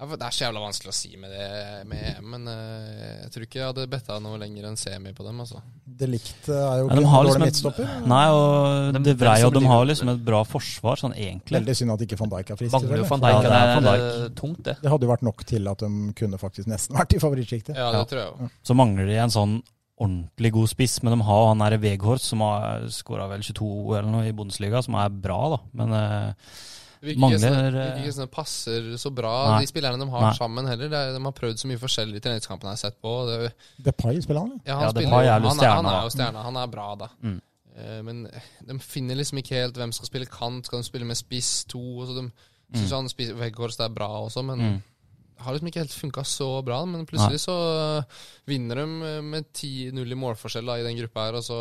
ja, Det er så jævla vanskelig å si med det med EM, men eh, jeg tror ikke jeg hadde betta noe lenger enn semi på dem. altså. Det likt eh, er jo ikke ja, dårlig liksom midtstopper. Nei, og De- De brei, og de har liksom et bra forsvar, sånn egentlig. Veldig synd at ikke van Dijk er frisk. Mangler jo van Dijk. Ja, det det er er Van eh, tungt, det. Det hadde jo vært nok til at de kunne faktisk nesten vært i favorittsjiktet. Ja, det Ja. tror jeg også. Så mangler de en sånn ordentlig god spiss, men de har han der Veghorst som har skåra vel 22 eller noe i Bundesliga, som er bra, da. Men eh, Det virker ikke Mangler, sånn- det eh, virker ikke sånn det passer så bra, Nei. de spillerne de har Nei. sammen heller. Det er, de har prøvd så mye forskjellig i treningskampene jeg har sett på. Det, Depay spiller han, ja, han, Ja, spiller er han, er- stjerne, han er jo stjerne. Han er bra, da. Mm. Uh, Men de finner liksom ikke helt hvem skal spille kant. Skal de spille med spiss to? Og så de syns han Weghorst er bra også, men mm. Har liksom ikke helt funka så bra. Men plutselig så eh, vinner de eh, med 10-0 i målforskjell da, i den gruppa her, og så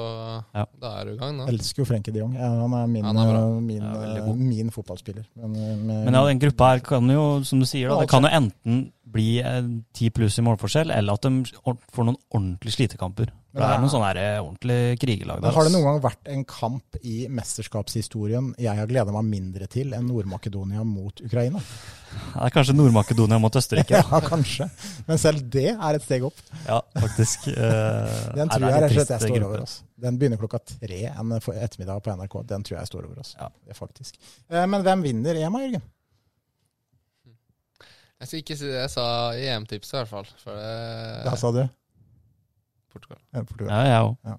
Ja. Da er du i gang, da. Jeg elsker jo Frenke de Jong. Ja, han er min, Han er eh, min, god. min fotballspiller. Men, med, Men ja, den gruppa her kan jo, som du sier, da, det kan jo enten bli eh, 10 pluss i målforskjell, eller at de får noen ordentlige slitekamper. Det er noen sånne her, eh, ordentlige krigerlag der. har det noen gang vært en kamp i mesterskapshistorien jeg har gleda meg mindre til enn Nord-Makedonia mot Ukraina? Det er kanskje Nord-Makedonia mot Østerrike. Ja, kanskje. Men selv det er et steg opp. ja, faktisk. Uh, Den tror det jeg rett og slett jeg trist, står gruppe. over oss. Den begynner klokka tre en ettermiddag på NRK. Den tror jeg står over oss. Ja. Det faktisk. Eh, Men hvem vinner EM, Jørgen? Jeg skal ikke si det jeg sa i EM-tipset, i hvert fall. For det Hva sa du Portugal. Ja, Portugal. Ja, jeg òg. Ja.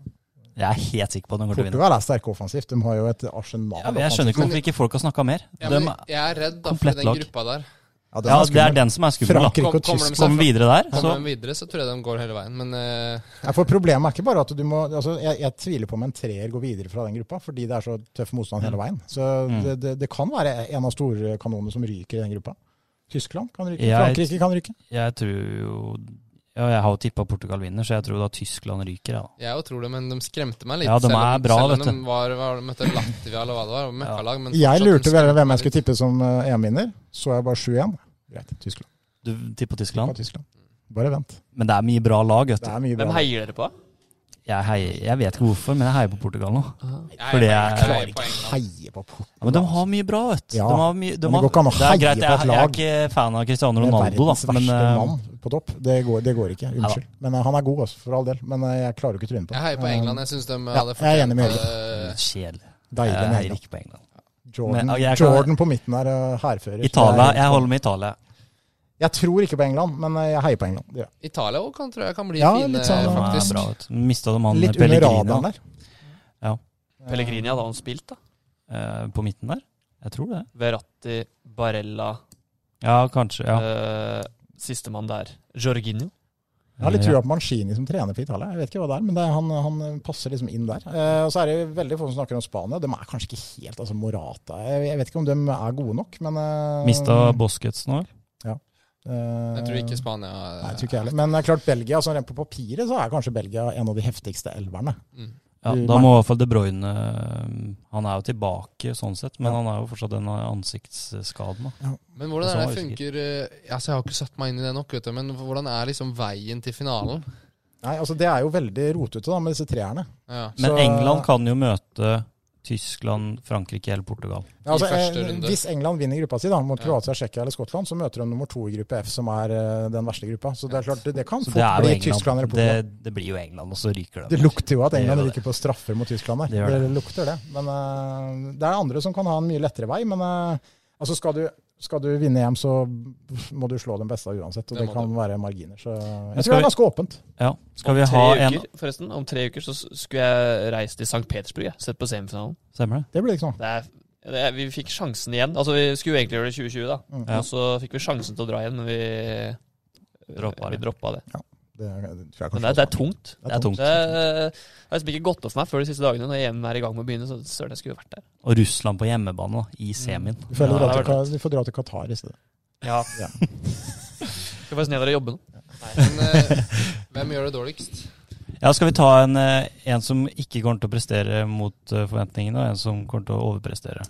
Jeg er helt sikker på at de kommer til å vinne. Portugal er sterke offensivt. De har jo et arsenal. Ja, men jeg skjønner ikke hvorfor ikke folk har snakka mer. Ja, De, men jeg er redd da, for den lag. gruppa der. Ja, den ja, er det er den som er skummel. Frankrike og Kom- kommer de videre der, Kommer så de videre, så tror jeg de går hele veien. Men uh... Ja, for Problemet er ikke bare at du må altså jeg, jeg tviler på om en treer går videre fra den gruppa, fordi det er så tøff motstand hele veien. Så Mm. det, det, det kan være en av storkanonene som ryker i den gruppa. Tyskland kan ryke. Jeg- Frankrike kan ryke. jeg tror jo Ja, jeg har jo tippa Portugal vinner, så jeg tror da Tyskland ryker. Ja. jeg òg tror det, men de skremte meg litt. Ja, de selv er om, bra, selv om de var, var, møtte Latvia eller hva det var. Møkkalag. Ja. Jeg lurte vel hvem jeg skulle tippe som eh, EM-vinner. Så jeg bare 7-1. Greit, Tyskland. Du tipper Tippa Tyskland? Tyskland. Bare vent. Men det er mye bra lag, vet Det du. er. Hvem heier dere på? Jeg, heier, jeg vet ikke hvorfor, men jeg heier på Portugal nå. Jeg Fordi er- jeg- jeg klarer er ikke å heie på Portugal. Ja, men de har mye bra, vet du. Ja, de har mye, de det går ikke an å er heie greit, på et lag. jeg er ikke fan av Cristiano er Ronaldo, da. Men, eh, mann på topp. Det går, det går ikke. Unnskyld. Men eh, han er god, også, for all del. Men eh, jeg klarer jo ikke tryne på Jeg heier på England. Jeg syns de Ja, hadde jeg er enig med fortjent det. Kjedelig. Deilig Jeg med heier England. ikke på England. Jordan, Men, jeg kan- Jordan på midten uh, hærfører. Italia, Jeg- jeg holder med Italia. Jeg tror ikke på England, men eh, jeg heier på England. Det gjør jeg. Italia òg kan, tror jeg kan bli Ja, fine, litt sånn, er faktisk. bra, vet. Mista de han Litt under radaren der. Ja. Pellegrini hadde han spilt, da. eh, på midten der? Jeg tror det. Verratti, Barella, Ja, kanskje. Ja. eh, sistemann der. Jorginho. Jeg har litt Ja. trua på Mancini som trener for Italia. Jeg vet ikke hva det er, men det er, han, han passer liksom inn der. Eh, og så er det veldig få som snakker om Spania. De er kanskje ikke helt altså Morata. Jeg, jeg vet ikke om de er gode nok, men eh, Mista Boskets nå? eller? Jeg tror ikke Spania Nei, jeg tror ikke heller. Men det er klart Belgia, altså rent på papiret så er kanskje Belgia en av de heftigste elverne. Mm. Ja, da må i hvert fall De Bruyne Han er jo tilbake sånn sett, men Ja. han er jo fortsatt den ansiktsskaden. da. Men hvordan er det funker eh, altså Jeg har ikke satt meg inn i det nok, vet du, men hvordan er liksom veien til finalen? Nei, altså Det er jo veldig rotete da med disse treerne. Ja. Men England kan jo møte Tyskland, Frankrike eller Portugal. Ja, altså, I første eh, runde. Hvis England vinner gruppa si da, mot Ja. Kroatia, Tsjekkia eller Skottland, så møter de nummer to i gruppe F, som er eh, den verste gruppa. Så det er klart, det, det kan Så fort det bli England. Tyskland eller Portugal. Det, det blir jo England, og så ryker Det det. lukter jo at England ryker på straffer mot Tyskland der. Det Det, det. lukter det. Men eh, det er andre som kan ha en mye lettere vei. Men eh, altså skal, du, skal du vinne EM, så må du slå den beste uansett. Og Det det, kan du. være marginer. Så jeg skal tror det er vi- ganske åpent. Ja. Skal vi ha tre en uker, forresten, om tre uker så skulle jeg reist til St. Petersburg. Jeg. Sett på semifinalen. Stemmer det? Det blir ikke sånn. Det er, det er, vi fikk sjansen igjen. Altså Vi skulle jo egentlig gjøre det i 2020, da. Mm. Ja. Og så fikk vi sjansen til å dra igjen, men vi Droppa vi droppa det. Det, det tror jeg Men det er, det er tungt. Det er tungt. Det er- har liksom ikke gått opp for meg før de siste dagene. Når EM er i gang med å begynne, så søren jeg skulle vært der. Og Russland på hjemmebane i semien. Du får, Ja, dra til, vi får dra til Qatar i stedet. Ja. Ja. Skal faktisk ned der og jobbe nå. Men uh, hvem gjør det dårligst? Ja, Skal vi ta en, eh, en som ikke kommer til å prestere mot eh, forventningene, og en som kommer til å overprestere?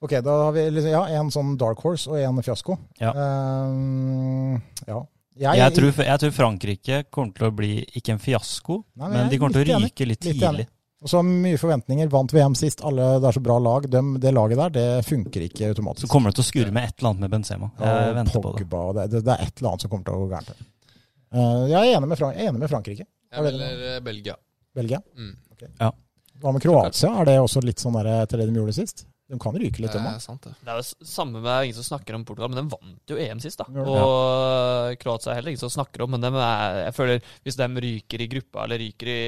Ok, da har vi liksom, ja, en sånn dark horse og en fiasko. Ja. Um, ja. Jeg, Jeg tror, jeg tror Frankrike kommer til å bli ikke en fiasko, Nei, men men de er kommer til å ryke litt Litt tidlig. Og så mye forventninger. Vant VM sist. Alle, det er så bra lag. De, det laget der, det funker ikke automatisk. Så kommer det til å skurre med et eller annet med Benzema. Jeg og venter. Pogba, og det, det, det er et eller annet som kommer til å gå gærent. Eh, jeg, er enig med jeg er enig med Frankrike. Jeg velger eh, Belgia. Belgia. Mm. Hva med Kroatia? Er det også litt sånn der etter det de gjorde sist? De kan ryke litt, de òg. det. Det er jo samme med ingen som snakker om Portugal, men de vant jo EM sist, da. Ja. Og Kroatia er heller ingen som snakker om, men er, jeg føler hvis de ryker i gruppa eller ryker i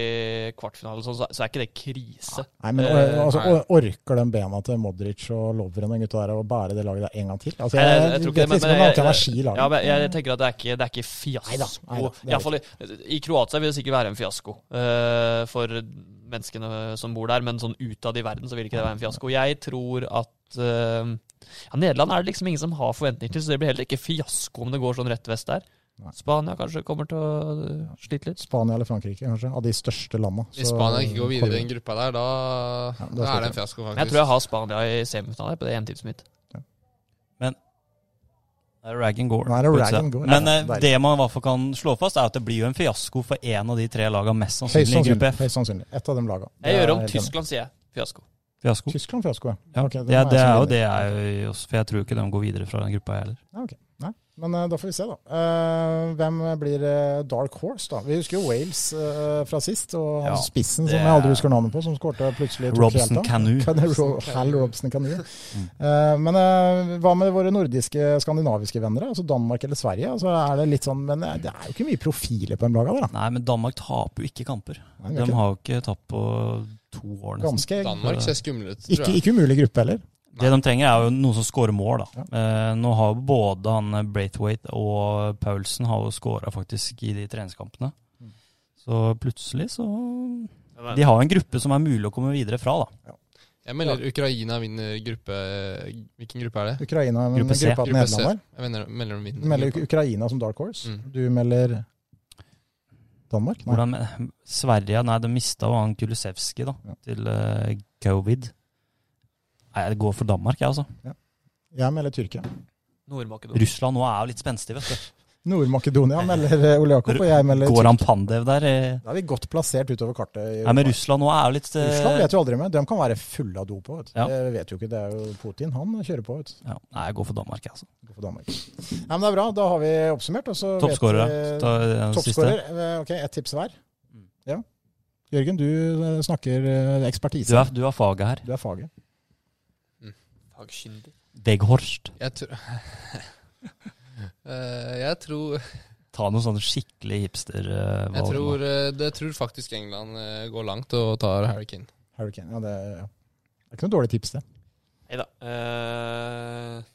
kvartfinale, sånn, så, så er ikke det krise. Nei, men Eh, altså, nei. orker de bena til Modric og Lovren og gutta der å bære det laget der en gang til? Altså, jeg, jeg- jeg tror ikke det, men- men jeg- energi. Ja, men jeg tenker at det er ikke, det er ikke fiasko. Neida, neida, det er I, fall i, I Kroatia vil det sikkert være en fiasko uh, for menneskene som bor der, men sånn utad i verden så vil ikke det være en fiasko. Jeg tror at uh, ja, Nederland er det liksom ingen som har forventninger til, så det blir heller ikke fiasko om det går sånn rett vest der. Nei. Spania kanskje kommer til å eh, slite litt. Spania eller Frankrike, kanskje. Av de største landene. Hvis Spania ikke går videre i den gruppa der, da, Ja, da er det en fiasko, fiasko, Men faktisk. jeg tror jeg har Spania i semifinalen på det ene tipset mitt. Det er Rag and Gore. Det rag and gore. Men Ja, eh, det man i hvert fall kan slå fast, er at det blir jo en fiasko for én av de tre lagene mest sannsynlig, sannsynlig i gruppe F. Høyst sannsynlig. Et av de lagene. Jeg gjør om. Tyskland, sier jeg. Fiasko. Fiasko. Tyskland fiasko, ja. Ja, det, er er- er jo det jeg også, for jeg tror ikke de går videre fra den gruppa, jeg heller. Okay. Nei. Men eh, da får vi se, da. Eh, hvem blir eh, Dark Horse, da? Vi husker jo Wales fra sist, og han Ja, spissen som jeg aldri er- husker navnet på, som skårte plutselig Robson Ro- Hal Robson Canoe. Mm. Eh, men hva med våre nordiske, skandinaviske venner? Altså Danmark eller Sverige? Altså er det litt sånn, Men det er jo ikke mye profiler på den laga der, da. Nei, men Danmark taper jo ikke kamper. Nei, de har jo ikke tapt på to år, nesten. Ganske Danmark ser skumle ut, tror ikke, ikke umulig gruppe heller. Det de trenger, er jo noen som scorer mål, da. Ja. Eh, nå har både han eh, Braithwaite og Paulsen har jo scora faktisk i de treningskampene. Mm. Så plutselig så De har en gruppe som er mulig å komme videre fra, da. Jeg melder Ukraina vinner gruppe Hvilken gruppe er det? Ukraina, men Gruppe C. gruppa Gruppe C. Nederland. Jeg melder, melder de vinner. Du melder. Ukraina som Dark Horse. Mm. Du melder Danmark? Nei. Hvordan, Sverige Nei, de mista jo han Kulusevski Ja. til uh, covid. Nei, jeg går for Danmark, jeg, altså. Jeg melder Tyrkia. Nord-Makedonia. Russland nå er jo litt spenstig, vet du. Nord-Makedonia melder eh, Ole Jakob, og jeg melder Går han Pandev der. eh. Da er vi godt plassert utover kartet. i Nei, men Russland nå er jo litt eh, Russland vet jo aldri med. De kan være fulle av dop på. Vet. du. Ja. Det vet jo ikke. Det er jo Putin. Han kjører på. Vet. du. ja, Nei, jeg går for Danmark, jeg, altså. Går for Danmark. Nei, men det er bra. Da har vi oppsummert. Toppskårer. eh, Ok, ett tips hver. Mm. Ja. Jørgen, du snakker ekspertise. Du er, du er faget her. Du er faget. Fagkyndig. Veghorst. Jeg tror uh, Jeg tror Ta noen sånne skikkelig hipster eh, Jeg tror, uh, det tror faktisk England uh, går langt og tar Harry Kane. Hurricane. Ja, det, ja. det er ikke noe dårlig tips, det. Nei da. Eh,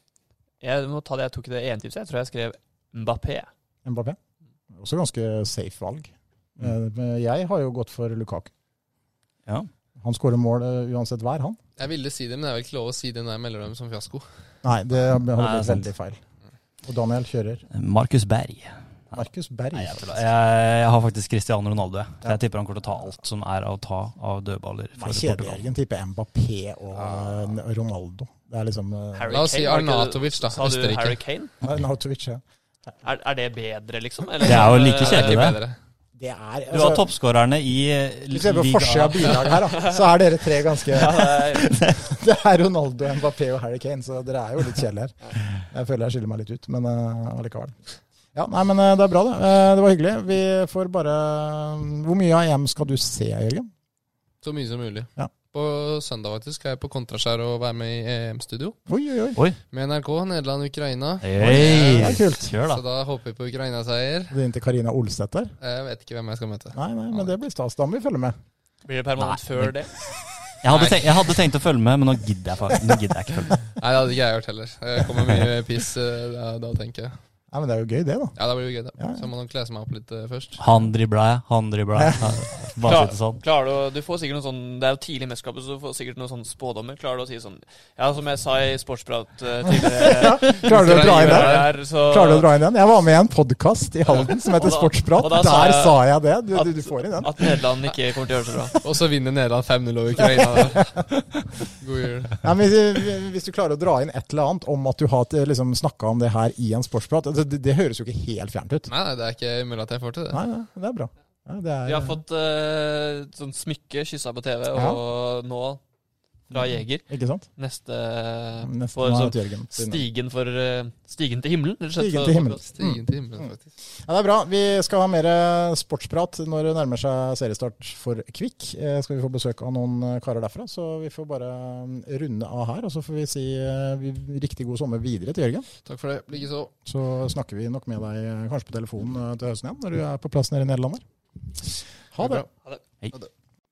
jeg må ta det jeg tok i det ene tipset. Jeg tror jeg skrev Mbappé. Mbappé. Også ganske safe valg. Mm. Eh, Jeg har jo gått for Lukaku. Ja. Han skårer mål eh, uansett hver, han. Jeg ville si det, men det er vel ikke lov å si det når jeg melder dem som fiasko. Nei, det hadde blitt veldig feil. Og Daniel kjører. Markus Berg. Markus Berg. Nei, jeg, jeg, jeg har faktisk Cristiano Ronaldo. Jeg. Så jeg tipper han kommer til å ta alt som er å ta av dødballer. Jørgen. Tipper Mbappé og ja. Ronaldo. Det er liksom Harry La oss si Arnautovic, da. Sa du Østerrike. Harry Kane? Arnautovic, ja. Er, er det bedre, liksom? Eller, Det er jo like eh, Det er kjedelig, ikke det. Det er Du har toppskårerne i eh, Hvis vi ser på liga- forsida av bilaget her, da, så er dere tre ganske Ja, det er, Det er Ronaldo, Mbappé og Harry Kane, så dere er jo litt kjedelige her. Jeg føler jeg skiller meg litt ut, men uh, allikevel. Ja, nei, men uh, det er bra, det. Uh, det var hyggelig. Vi får bare Hvor mye av EM skal du se, Jørgen? Så mye som mulig. Ja. På søndag faktisk skal jeg på Kontraskjær og være med i EM-studio Oi, oi, oi. Oi. med NRK. Nederland-Ukraina. Hey, Det er kult. Kjør, Så da. da håper vi på Ukraina-seier. Det er inntil Karina Olseth der. Jeg vet ikke hvem jeg skal møte. Nei, nei, men det blir stas. Da må vi følge med. blir det permanent Nei, før det? Jeg hadde, tenkt, jeg hadde tenkt å følge med, men nå gidder jeg, nå gidder jeg ikke følge med. Nei, det hadde ikke jeg gjort heller. Det kommer mye piss eh, da, da, tenker jeg. Nei, men det er jo gøy, det, da. Ja, det blir jo gøy, det. Ja, ja. Så må man kle meg opp litt uh, først. Han dribla jeg, han dribla jeg. Bare Klar, sitte sånn. klarer du, å- du får sikkert noen sånn Det er jo tidlig i mesterskapet, så du får sikkert noen sånne spådommer. Klarer du å si sånn Ja, som jeg sa i Sportsprat uh, tidligere Klarer du å dra inn den? der, så, Klarer du å dra inn den? Jeg var med i en podkast i Halden som heter Og da- Sportsprat. og da sa Der jeg sa jeg det. Du, at- du, får inn den. At Nederland ikke kommer til å gjøre det så bra. Og så vinner Nederland 5-0 over Ukraina. God jul. Ja, men hvis- Hvis du klarer å dra inn et eller annet om at du har liksom, snakka om det her i en sportsprat, det, det, det høres jo ikke helt fjernt ut. Nei, nei, det er ikke mulig at jeg får til det. Nei, nei, det er bra. Ja, det er, Vi har fått uh, sånn smykke kyssa på TV, og nå fra Jeger. Ikke sant? Neste, Neste for så, Jørgen. stigen for eh, Stigen til himmelen, rett og slett. Stigen til himmelen. Stigen til himmelen, faktisk. Ja, det er bra. Vi skal ha mer eh, sportsprat når det nærmer seg seriestart for Kvikk. Eh, skal vi få besøk av noen eh, karer derfra, så vi får bare mm, runde av her. Og så får vi si eh, vi, riktig god sommer videre til Jørgen. Takk for det. Likeså. Så snakker vi nok med deg kanskje på telefonen til høsten igjen, når du er på plass nede i Nederland. der. Ha det.